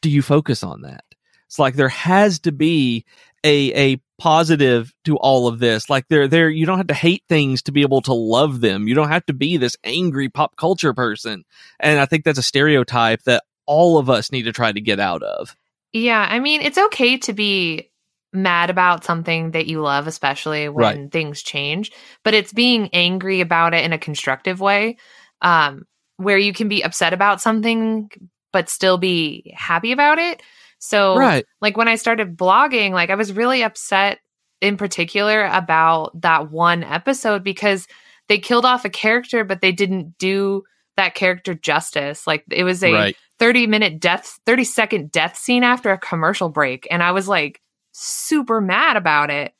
do you focus on that? It's like there has to be a a positive to all of this. Like there there you don't have to hate things to be able to love them. You don't have to be this angry pop culture person. And I think that's a stereotype that all of us need to try to get out of. Yeah, I mean, it's okay to be mad about something that you love, especially when right. things change, but it's being angry about it in a constructive way, um, where you can be upset about something but still be happy about it. So, right. like when I started blogging, like I was really upset in particular about that one episode because they killed off a character, but they didn't do that character justice. Like it was a right. 30 minute death, 30 second death scene after a commercial break. And I was like super mad about it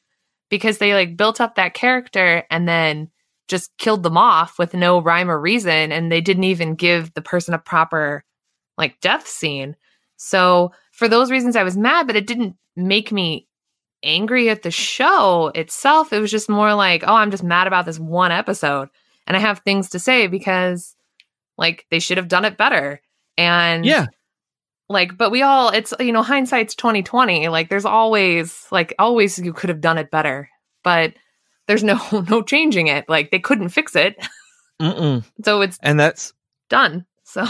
because they like built up that character and then just killed them off with no rhyme or reason. And they didn't even give the person a proper like death scene. So for those reasons, I was mad, but it didn't make me angry at the show itself. It was just more like, oh, I'm just mad about this one episode. And I have things to say because like they should have done it better. And yeah. Like, but we all, it's, you know, hindsight's 2020. Like, there's always, like, always you could have done it better, but there's no, no changing it. Like, they couldn't fix it. Mm-mm. so it's, and that's done. So,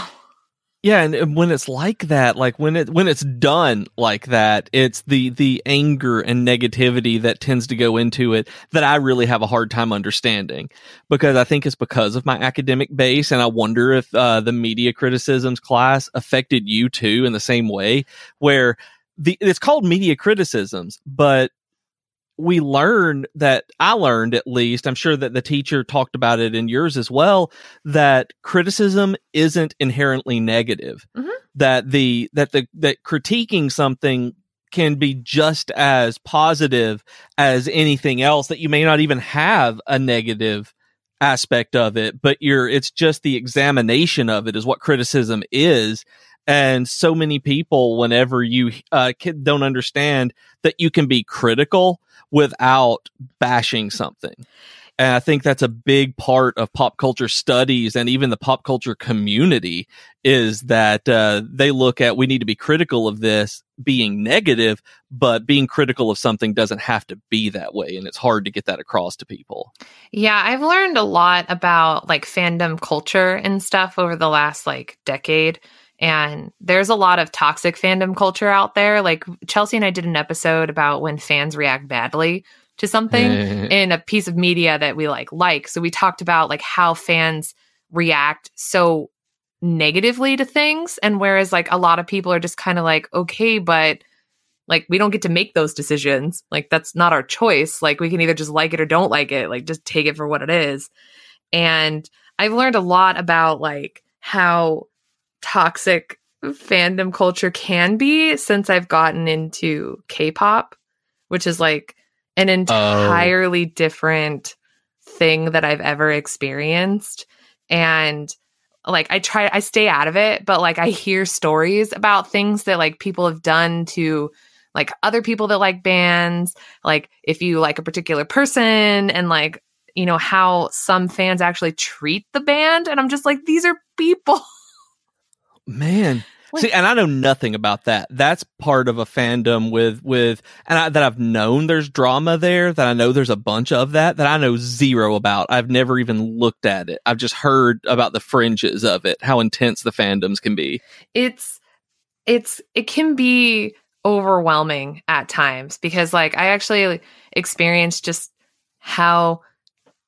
yeah, and when it's like that, like when it when it's done like that, it's the the anger and negativity that tends to go into it that I really have a hard time understanding. Because I think it's because of my academic base, and I wonder if uh, the media criticisms class affected you too in the same way, where the it's called media criticisms, but we learn that I learned at least, I'm sure that the teacher talked about it in yours as well, that criticism isn't inherently negative. Mhm. That the that the that critiquing something can be just as positive as anything else that you may not even have a negative aspect of it, but you're it's just the examination of it is what criticism is. And so many people, whenever you uh, don't understand that you can be critical without bashing something. And I think that's a big part of pop culture studies and even the pop culture community is that uh, they look at we need to be critical of this being negative, but being critical of something doesn't have to be that way. And it's hard to get that across to people. Yeah, I've learned a lot about like fandom culture and stuff over the last like decade. And there's a lot of toxic fandom culture out there. Like Chelsea and I did an episode about when fans react badly to something in a piece of media that we like like. So we talked about like how fans react so negatively to things and whereas like a lot of people are just kind of like okay, but like we don't get to make those decisions. Like that's not our choice. Like we can either just like it or don't like it. Like just take it for what it is. And I've learned a lot about like how toxic fandom culture can be since I've gotten into K-pop, which is like an oh. entirely different thing that I've ever experienced. And like I try I stay out of it, but like I hear stories about things that like people have done to like other people that like bands, like if you like a particular person and like you know how some fans actually treat the band and I'm just like these are people. Man. Like- See, and I know nothing about that. That's part of a fandom with with, and I, that I've known there's drama there. That I know there's a bunch of that that I know zero about. I've never even looked at it. I've just heard about the fringes of it, how intense the fandoms can be. it's it's it can be overwhelming at times because like I actually experienced just how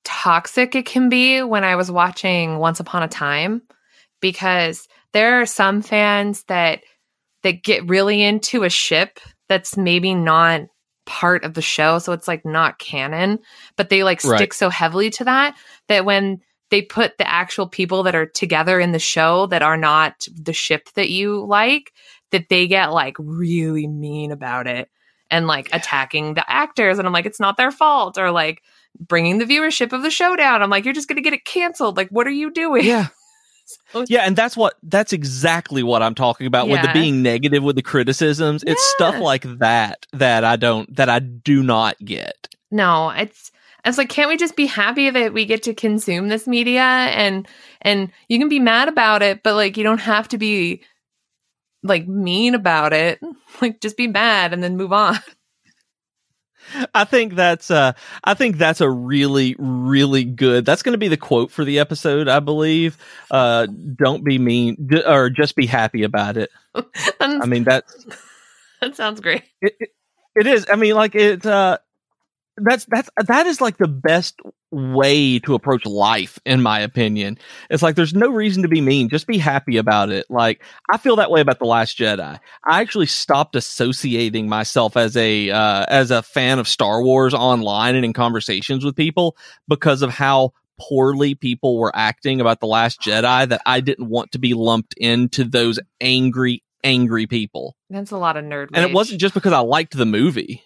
toxic it can be when I was watching Once Upon a Time because there are some fans that that get really into a ship that's maybe not part of the show so it's like not canon but they like stick Right. so heavily to that that when they put the actual people that are together in the show that are not the ship that you like that they get like really mean about it and like attacking the actors and i'm like it's not their fault or like bringing the viewership of the show down i'm like you're just gonna get it canceled like what are you doing Yeah. So- Yeah, and that's what that's exactly what I'm talking about with the being negative with the criticisms. It's stuff like that that I don't that I do not get. no it's it's like can't we just be happy that we get to consume this media and and you can be mad about it but like you don't have to be like mean about it like just be mad and then move on I think that's uh I think that's a really really good. That's going to be the quote for the episode, I believe. Uh don't be mean d- or just be happy about it. I mean that that sounds great it, it, it is. I mean like it uh that's that's that is like the best way to approach life in my opinion. It's like there's no reason to be mean, just be happy about it. Like I feel that way about the last Jedi. I actually stopped associating myself as a uh as a fan of Star Wars online and in conversations with people because of how poorly people were acting about the last Jedi that I didn't want to be lumped into those angry angry people. that's a lot of nerd And it wasn't just because I liked the movie.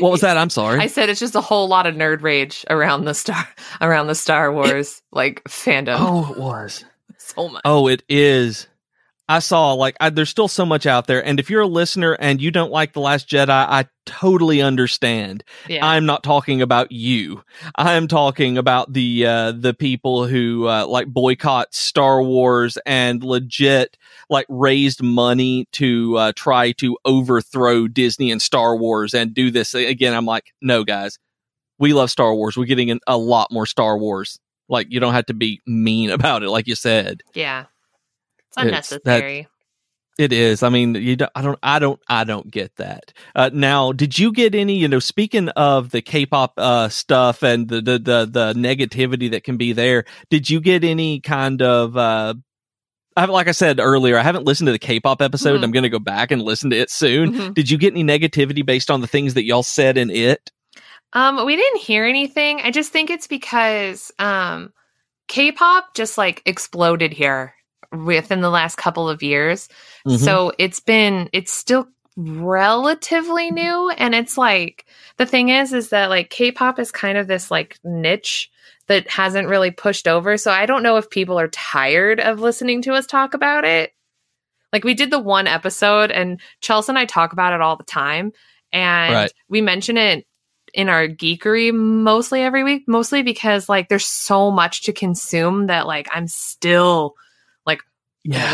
What was that? I'm sorry. I said it's just a whole lot of nerd rage around the star around the Star Wars like fandom. oh, it was. so much. Oh, it is. I saw like I, there's still so much out there, and if you're a listener and you don't like the Last Jedi, I totally understand. yeah. I'm not talking about you. I am talking about the uh, the people who uh, like boycott Star Wars and legit like raised money to uh, try to overthrow Disney and Star Wars and do this again. I'm like, no, guys, we love Star Wars. We're getting in a lot more Star Wars. Like you don't have to be mean about it, like you said. yeah. It's It's- that- unnecessary. It is. I mean, you don't, I don't, I don't, I don't get that. Uh, now, did you get any? You know, speaking of the K-pop uh, stuff and the, the the the negativity that can be there, did you get any kind of uh, I like I said earlier, I haven't listened to the K-pop episode. Mhm. I'm going to go back and listen to it soon. Mhm. Did you get any negativity based on the things that y'all said in it? Um, we didn't hear anything. I just think it's because um K-pop just like exploded here within the last couple of years. Mhm. So it's been it's still relatively new and it's like the thing is is that like K-pop is kind of this like niche that hasn't really pushed over. So I don't know if people are tired of listening to us talk about it. Like we did the one episode and Chelsea and I talk about it all the time and Right. we mention it in our geekery mostly every week mostly because like there's so much to consume that like I'm still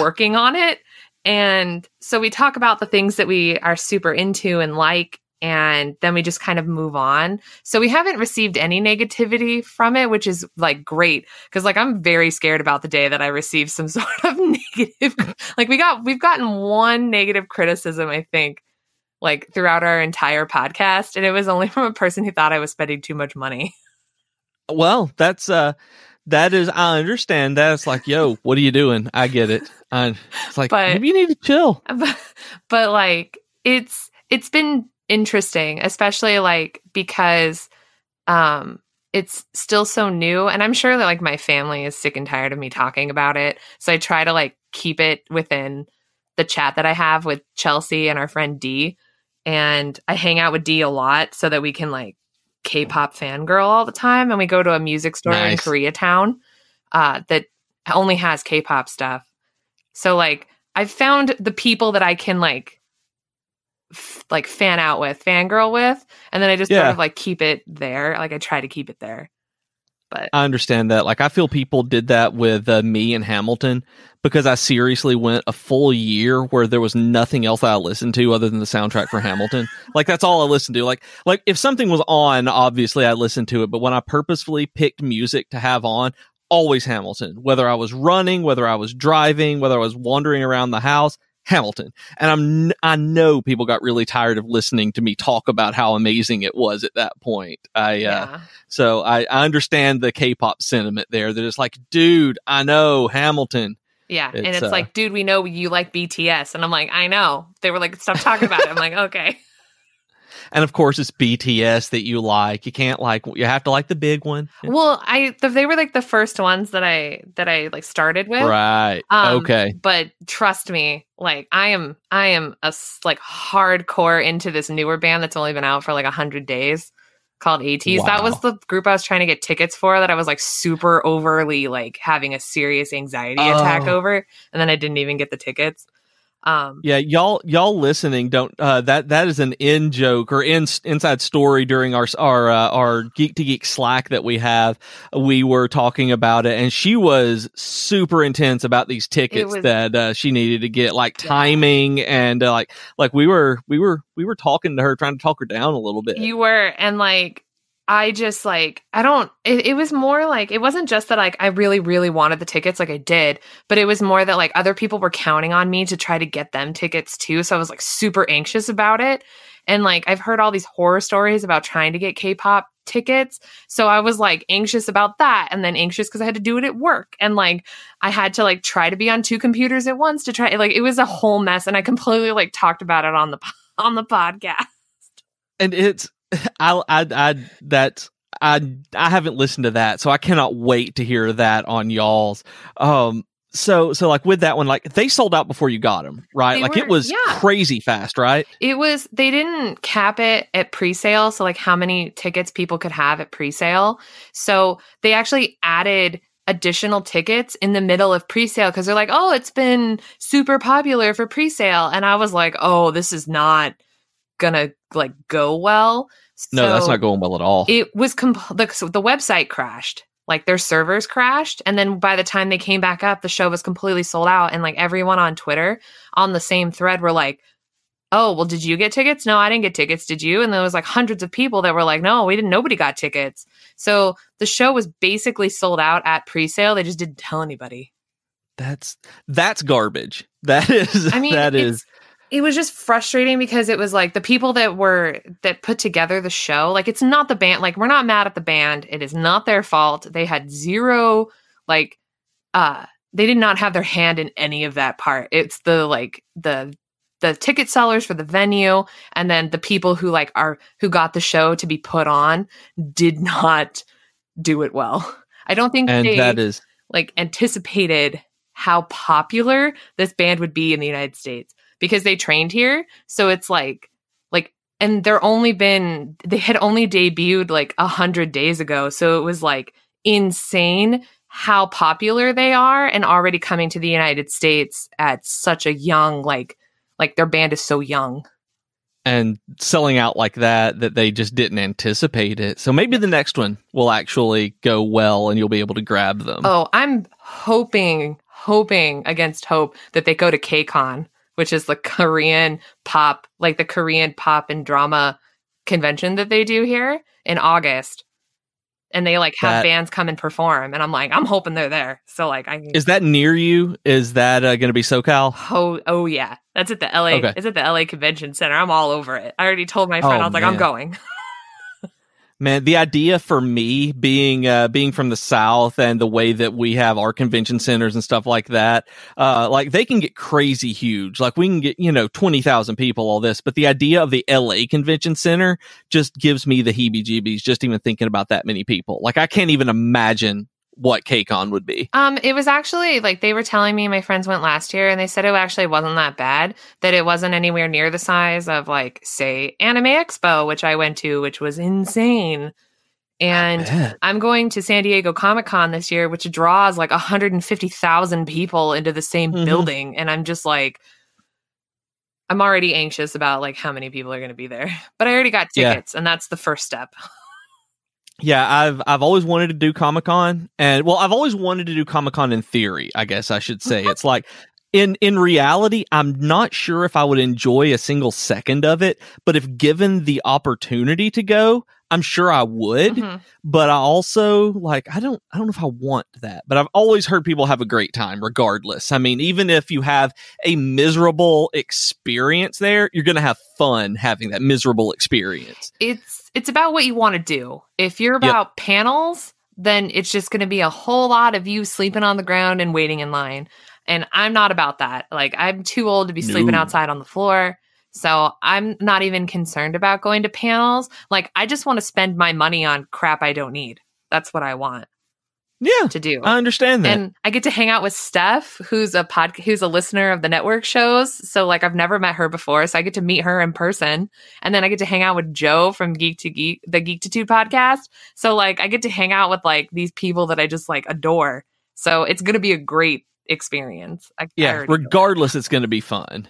working on it. And so we talk about the things that we are super into and like, and then we just kind of move on. So we haven't received any negativity from it, which is like great. Cause like I'm very scared about the day that I receive some sort of negative. like we got, we've gotten one negative criticism, I think, like throughout our entire podcast. And it was only from a person who thought I was spending too much money. Well, that's uh that is I understand that. It's like, yo, what are you doing? I get it. I, it's like But- maybe you need to chill. but, but like it's it's been interesting especially like because um it's still so new and i'm sure that like my family is sick and tired of me talking about it so i try to like keep it within the chat that i have with chelsea and our friend d and i hang out with d a lot so that we can like k-pop fangirl all the time and we go to a music store in koreatown uh that only has k-pop stuff so like I've found the people that I can like f- like fan out with, fangirl with, and then I just sort of like keep it there. Like I try to keep it there. But I understand that. Like I feel people did that with uh, me and Hamilton because I seriously went a full year where there was nothing else I listened to other than the soundtrack for Hamilton. Like that's all I listened to. Like like if something was on, obviously I listened to it, but when I purposefully picked music to have on, always Hamilton. Whether I was running, whether I was driving, whether I was wandering around the house, Hamilton. And I'm I know people got really tired of listening to me talk about how amazing it was at that point. I uh, so I, I understand the K-pop sentiment there. That it's like, dude, I know Hamilton. Yeah. and it's, it's uh, like, dude, we know you like BTS. And I'm like, I know. They were like, stop talking about it. I'm like, okay. And of course, it's BTS that you like. You can't like. You have to like the big one, Well, I they were like the first ones that I that I like started with. right? Um, okay. But trust me, like I am, I am a like hardcore into this newer band that's only been out for like a hundred days called ATEEZ. That was the group I was trying to get tickets for. That I was like super overly like having a serious anxiety attack Oh. over, and then I didn't even get the tickets. Um, Yeah, y'all, y'all listening don't. Uh, that that is an in joke or in, inside story during our our uh, our geek to geek Slack that we have. We were talking about it, and she was super intense about these tickets was- that uh, she needed to get, like Yeah. timing and uh, like like we were we were we were talking to her, trying to talk her down a little bit. You were, and like, I just like, I don't, it, it was more like, it wasn't just that like I really, really wanted the tickets, like I did, but it was more that like other people were counting on me to try to get them tickets too. So I was like super anxious about it. And like, I've heard all these horror stories about trying to get K pop tickets. So I was like anxious about that and then anxious because I had to do it at work. And like, I had to like try to be on two computers at once to try, like, it was a whole mess. And I completely like talked about it on the, on the podcast. and it's I I I that I I haven't listened to that, so I cannot wait to hear that on y'all's. Um, so so like with that one, like they sold out before you got them, right? They like it was yeah. crazy fast, right? It was they didn't cap it at pre-sale, so like how many tickets people could have at pre-sale. So they actually added additional tickets in the middle of pre-sale because they're like, "Oh, it's been super popular for pre-sale." And I was like, "Oh, this is not gonna like go well." No, that's not going well at all. It was comp- the, so the website crashed. Like their servers crashed, and then by the time they came back up, the show was completely sold out. And like everyone on Twitter on the same thread were like, oh well did you get tickets no i didn't get tickets did you and there was like hundreds of people that were like no we didn't nobody got tickets so the show was basically sold out at pre-sale they just didn't tell anybody that's that's garbage. That is i mean that is it was just frustrating because it was like the people that were that put together the show like it's not the band like we're not mad at the band it is not their fault they had zero like uh they did not have their hand in any of that part. It's the like the the ticket sellers for the venue and then the people who like are who got the show to be put on did not do it well. I don't think And they that is like anticipated how popular this band would be in the United States because they trained here. So it's like like and they're only been they had only debuted like a hundred days ago. So it was like insane how popular they are and already coming to the United States at such a young like like their band is so young. and selling out like that that they just didn't anticipate it. So maybe the next one will actually go well and you'll be able to grab them. Oh, I'm hoping, hoping against hope that they go to KCON, which is the Korean pop, like the Korean pop and drama convention that they do here in August. And they like have That- bands come and perform. And I'm like, I'm hoping they're there. So like I Is that near you? Is that uh, going to be SoCal? Oh, oh yeah. That's at the LA. Okay. It's at the LA Convention Center. I'm all over it. I already told my friend. Oh, I was like, I'm going. Man, the idea for me being uh, being from the South and the way that we have our convention centers and stuff like that, uh, like they can get crazy huge. Like we can get you know twenty thousand people, all this. But the idea of the L.A. Convention Center just gives me the heebie-jeebies just even thinking about that many people. Like I can't even imagine what KCON would be. Um, it was actually like they were telling me my friends went last year and they said it actually wasn't that bad. That it wasn't anywhere near the size of like say Anime Expo, which I went to, which was insane. And. I'm going to San Diego Comic Con this year, which draws like 150,000 people into the same Mhm. building. And I'm just like, I'm already anxious about like how many people are going to be there. But I already got Yeah. tickets, and that's the first step. Yeah, I've I've always wanted to do Comic Con, and well, I've always wanted to do Comic Con in theory. I guess I should say it's like in in reality, I'm not sure if I would enjoy a single second of it, but if given the opportunity to go, I'm sure I would. Mhm. But I also like I don't I don't know if I want that, but I've always heard people have a great time regardless. I mean, even if you have a miserable experience there, you're going to have fun having that miserable experience. it's it's about what you want to do. If you're about panels, then it's just going to be a whole lot of you sleeping on the ground and waiting in line. And I'm not about that. Like I'm too old to be sleeping No. outside on the floor. So I'm not even concerned about going to panels. Like I just want to spend my money on crap I don't need. That's what I want Yeah, to do. I understand that. and I get to hang out with Steph, who's a pod, who's a listener of the network shows. So like I've never met her before, so I get to meet her in person, and then I get to hang out with Joe from Geek to Geek, the Geektitude podcast. So like I get to hang out with like these people that I just like adore. So it's gonna be a great experience. I, I yeah, that. regardless, it's going to be fun.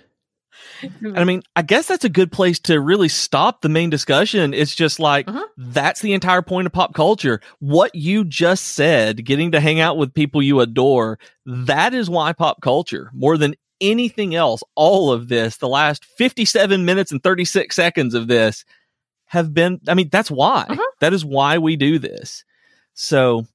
And I mean, I guess that's a good place to really stop the main discussion. It's just like Mhm. that's the entire point of pop culture. What you just said, getting to hang out with people you adore, that is why pop culture, more than anything else, all of this, the last 57 minutes and 36 seconds of this have been, I mean, that's why. Mhm. That is why we do this. So,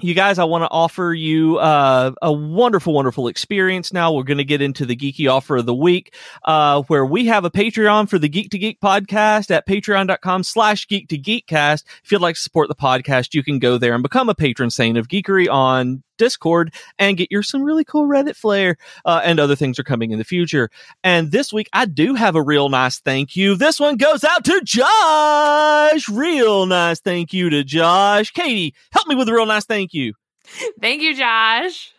you guys, I want to offer you uh, a wonderful, wonderful experience now. We're going to get into the geeky offer of the week, uh, where we have a Patreon for the Geek to Geek podcast at patreon.com slash geek to geekcast. If you'd like to support the podcast, you can go there and become a patron saint of geekery on Discord and get your some really cool Reddit flair, uh, and other things are coming in the future. And this week, I do have a real nice thank you. This one goes out to Josh. Real nice thank you to Josh. Katie, help me with a real nice thank you. Thank you, Josh.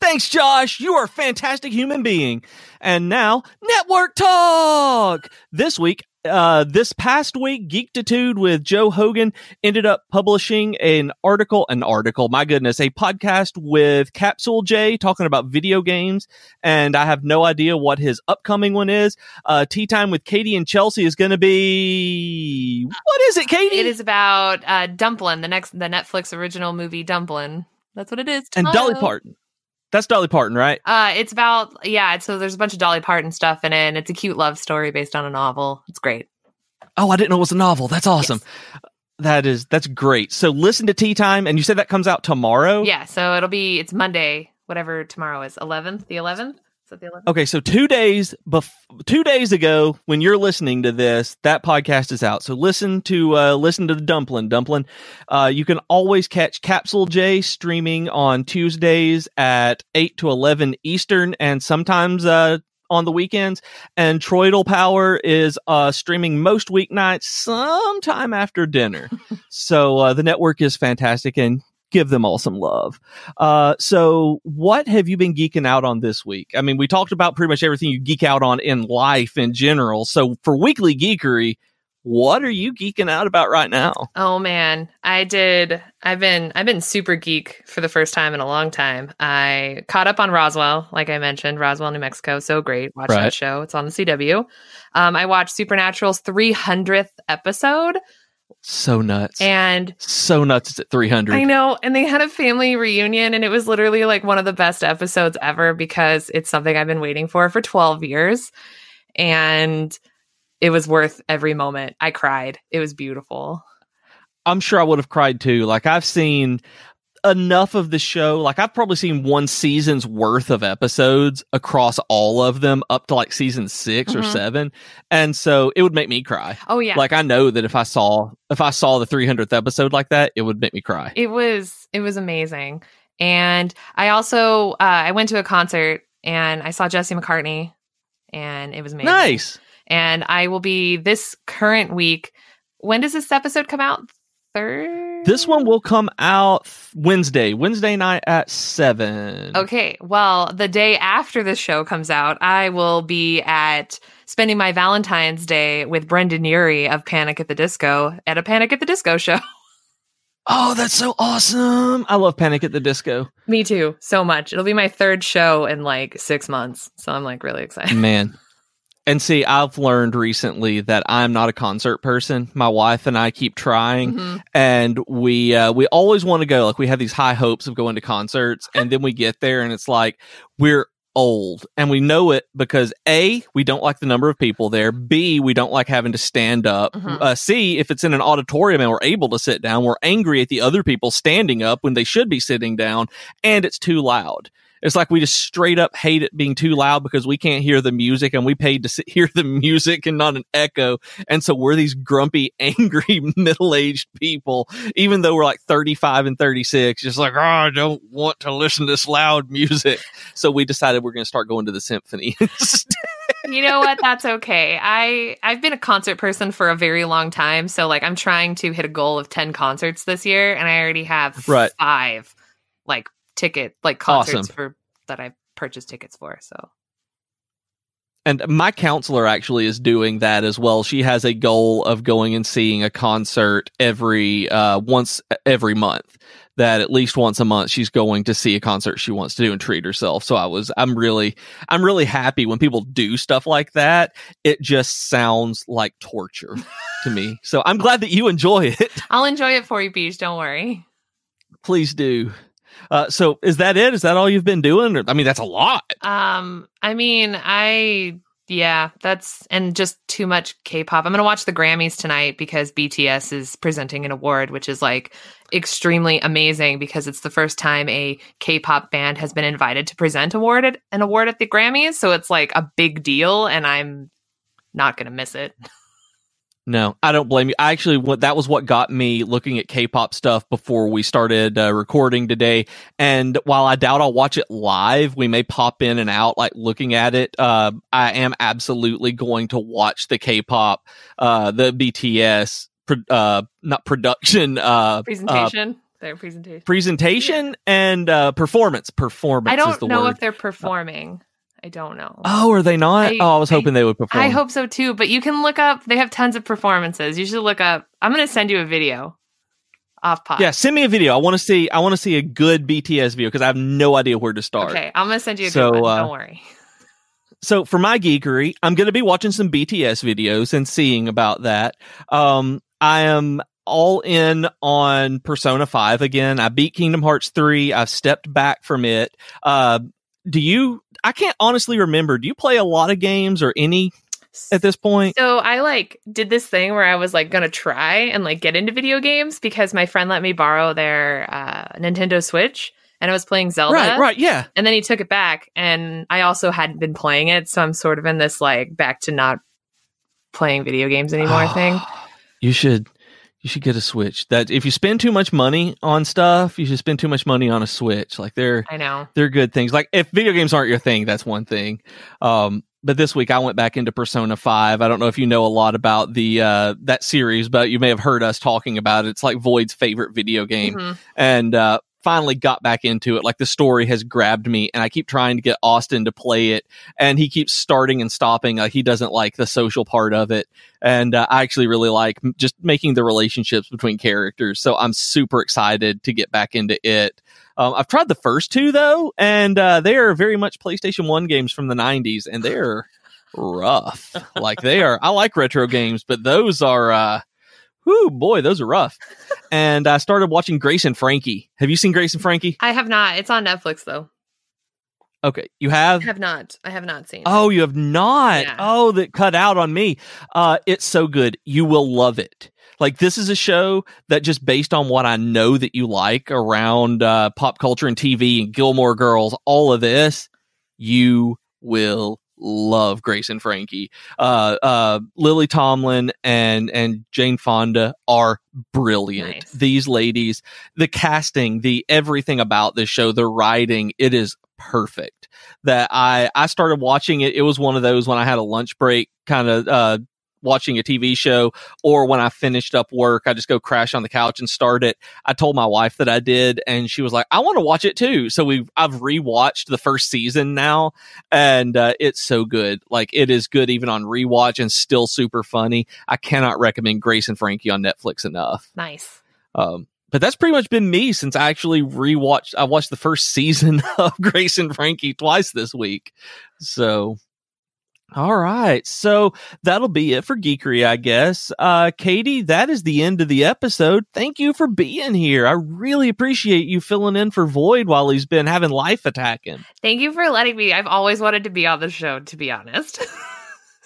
Thanks, Josh. You are a fantastic human being. And now, network talk. This week, uh, this past week, Geektitude with Joe Hogan ended up publishing an article, an article, my goodness, a podcast with Capsule J talking about video games. And I have no idea what his upcoming one is. Uh, Tea Time with Katie and Chelsea is going to be, what is it, Katie? It is about uh, Dumplin, the next the Netflix original movie Dumplin. That's what it is. and Dolly Parton. That's Dolly Parton, right? Uh, it's about yeah. So there's a bunch of Dolly Parton stuff in it, and it's a cute love story based on a novel. It's great. Oh, I didn't know it was a novel. That's awesome. That is that's great. So listen to Tea Time, and you said that comes out tomorrow. Yeah. So it'll be it's Monday, whatever tomorrow is, eleventh, the eleventh. That the 11th? Okay, so two days bef- two days ago, when you're listening to this, that podcast is out. So listen to uh, listen to the Dumpling. Dumpling. Uh, you can always catch Capsule J streaming on Tuesdays at eight to eleven Eastern, and sometimes uh, on the weekends. And Troidal Power is uh, streaming most weeknights, sometime after dinner. so uh, the network is fantastic, and give them all some love. Uh, so what have you been geeking out on this week? I mean, we talked about pretty much everything you geek out on in life in general. So for weekly geekery, what are you geeking out about right now? Oh man, I did. I've been I've been super geek for the first time in a long time. I caught up on Roswell, like I mentioned, Roswell, New Mexico, so great. Watch Right. that show. It's on the CW. Um, I watched Supernatural's 300th episode, So nuts. and so nuts it's at 300. I know, and they had a family reunion, and it was literally like one of the best episodes ever because it's something I've been waiting for for 12 years, and it was worth every moment. I cried. It was beautiful. I'm sure I would have cried too. Like I've seen enough of the show. Like I've probably seen one season's worth of episodes across all of them up to like season 6 or Mhm. 7. And so it would make me cry. Oh yeah, Like I know that if I saw if I saw the 300th episode like that, it would make me cry. it was it was amazing. And I also uh, I went to a concert and I saw Jesse McCartney, and it was amazing. Nice. And I will be this current week. When does this episode come out? Third. This one will come out Wednesday, Wednesday night at 7. Okay. Well, the day after this show comes out, I will be at spending my Valentine's Day with Brendon Urie of Panic at the Disco at a Panic at the Disco show. Oh, that's so awesome. I love Panic at the Disco. Me too, so much. It'll be my third show in like six months. So I'm like really excited. Man. And see, I've learned recently that I'm not a concert person. My wife and I keep trying, Mhm. and we uh, we always want to go. Like we have these high hopes of going to concerts, and then we get there, and it's like we're old, and we know it because a we don't like the number of people there. B we don't like having to stand up. Mhm. Uh, C if it's in an auditorium and we're able to sit down, we're angry at the other people standing up when they should be sitting down, and it's too loud. It's like we just straight up hate it being too loud because we can't hear the music and we paid to sit, hear the music and not an echo. And so we're these grumpy, angry, middle aged people, even though we're like 35 and 36, just like, oh, I don't want to listen to this loud music. So we decided we're going to start going to the symphony. you know what? That's okay. I I've been a concert person for a very long time, so like I'm trying to hit a goal of ten concerts this year, and I already have Right. five like ticket like concerts Awesome. for that I've purchased tickets for. So And my counselor actually is doing that as well. She has a goal of going and seeing a concert every uh once every month. That at least once a month she's going to see a concert she wants to do and treat herself. So I was I'm really I'm really happy when people do stuff like that. It just sounds like torture to me. So I'm glad that you enjoy it. I'll enjoy it for you, Beej. Don't worry. Please do. Uh, so is that it? Is that all you've been doing? Or, I mean, that's a lot. Um, I mean, I yeah, that's and just too much K-pop. I'm gonna watch the Grammys tonight because BTS is presenting an award, which is like extremely amazing because it's the first time a K-pop band has been invited to present award at, an award at the Grammys. So it's like a big deal, and I'm not gonna miss it. No, I don't blame you. I actually, what that was what got me looking at K-pop stuff before we started uh, recording today. And while I doubt I'll watch it live, we may pop in and out, like looking at it. Uh, I am absolutely going to watch the K-pop, uh, the BTS, pro- uh, not production, uh, uh, Presentation, their presentation. presentation and uh, performance. Performance. I don't know word. if they're performing. I don't know. Oh, are they not? I- oh, I was I- hoping they would perform. I hope so too, but you can look up. They have tons of performances. You should look up. I'm going to send you a video off pod. Yeah, send me a video. I want to see. I want to see a good BTS video because I have no idea where to start. Okay, I'm going to send you a So, good one. uh, Don't worry. So for my geekery, I'm going to be watching some BTS videos and seeing about that. Um, I am all in on Persona 5 again. I beat Kingdom Hearts 3. I've stepped back from it. Uh, do you, I can't honestly remember. Do you play a lot of games or any at this point? So I like did this thing where I was like gonna try and like get into video games because my friend let me borrow their uh, Nintendo Switch and I was playing Zelda. Right, right, yeah. And then he took it back, and I also hadn't been playing it, so I'm sort of in this like back to not playing video games anymore thing. You should you should get a Switch. That if you spend too much money on stuff, you should spend too much money on a Switch. Like they're I know. they're good things. Like if video games aren't your thing, that's one thing. Um, but this week I went back into Persona 5. I don't know if you know a lot about the uh that series, but you may have heard us talking about it. It's like Void's favorite video game. Mhm. And uh finally got back into it. Like the story has grabbed me and I keep trying to get Austin to play it and he keeps starting and stopping. Like he doesn't like the social part of it. And uh, I actually really like m- just making the relationships between characters. So I'm super excited to get back into it. Um, I've tried the first two though, and uh, they are very much PlayStation One games from the '90s, and they're rough. like they are. I like retro games, but those are. Uh, Whoo, boy, those are rough. and I started watching Grace and Frankie. Have you seen Grace and Frankie? I have not. It's on Netflix though. Okay, you I have. have not. I have not seen. it. Oh, you have not. Yeah. Oh, that cut out on me. Uh, it's so good. You will love it. Like this is a show that just based on what I know that you like around uh, pop culture and TV and Gilmore Girls, all of this, you will love Grace and Frankie. Uh, uh, Lily Tomlin and and Jane Fonda are brilliant. Nice. These ladies, the casting, the everything about this show, the writing, it is perfect. That I I started watching it. It was one of those when I had a lunch break, kind of uh, watching a TV show, or when I finished up work, I just go crash on the couch and start it. I told my wife that I did, and she was like, "I want to watch it too." So we I've rewatched the first season now, and uh, it's so good. Like it is good even on rewatch and still super funny. I cannot recommend Grace and Frankie on Netflix enough. Nice. Um, but that's pretty much been me since I actually rewatched. I watched the first season of Grace and Frankie twice this week. So, all right. So that'll be it for geekery, I guess. Uh, Katie, that is the end of the episode. Thank you for being here. I really appreciate you filling in for Void while he's been having life attacking. Thank you for letting me. I've always wanted to be on the show, to be honest.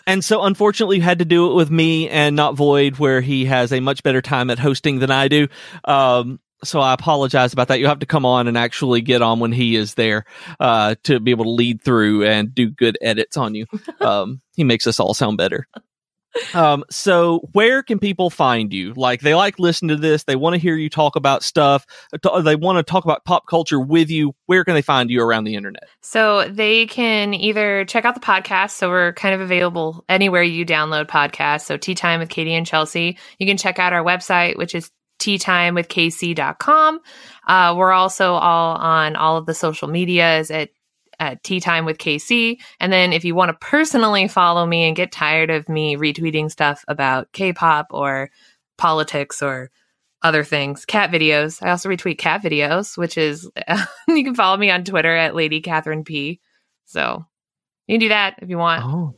And so, unfortunately, you had to do it with me and not Void, where he has a much better time at hosting than I do. Um, so I apologize about that. You have to come on and actually get on when he is there uh, to be able to lead through and do good edits on you. Um, he makes us all sound better. Um, so where can people find you? Like they like listening to this, they want to hear you talk about stuff, they want to talk about pop culture with you. Where can they find you around the internet? So they can either check out the podcast. So we're kind of available anywhere you download podcasts. So Tea Time with Katie and Chelsea. You can check out our website, which is teatimewithkc.com. Uh, we're also all on all of the social medias at at Tea Time with KC. And then if you want to personally follow me and get tired of me retweeting stuff about K-pop or politics or other things, cat videos. I also retweet cat videos, which is you can follow me on Twitter at Lady Catherine P. So you can do that if you want. Oh.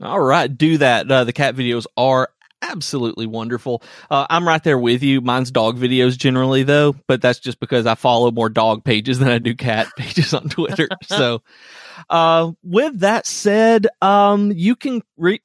All right, do that. Uh, the cat videos are absolutely wonderful. Uh, I'm right there with you. Mine's dog videos generally, though, but that's just because I follow more dog pages than I do cat pages on Twitter. so, uh, with that said, um, you can re-.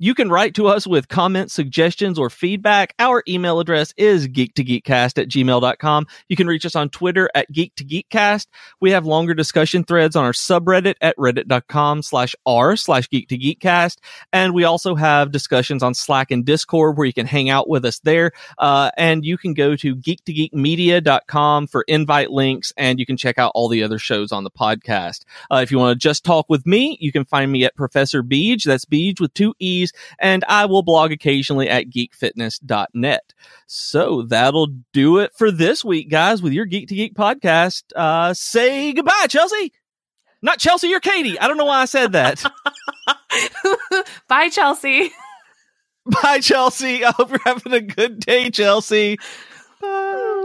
You can write to us with comments, suggestions, or feedback. Our email address is geek2geekcast at gmail.com. You can reach us on Twitter at geek to geekcast. We have longer discussion threads on our subreddit at reddit.com slash r slash geek to geekcast. And we also have discussions on Slack and Discord where you can hang out with us there. Uh, and you can go to geek2geekmedia.com for invite links and you can check out all the other shows on the podcast. Uh, if you want to just talk with me, you can find me at Professor Beej. That's Beej with two E's and I will blog occasionally at geekfitness.net. So that'll do it for this week, guys, with your Geek to Geek podcast. Uh, say goodbye, Chelsea. Not Chelsea, you're Katie. I don't know why I said that. Bye, Chelsea. Bye, Chelsea. I hope you're having a good day, Chelsea. Bye.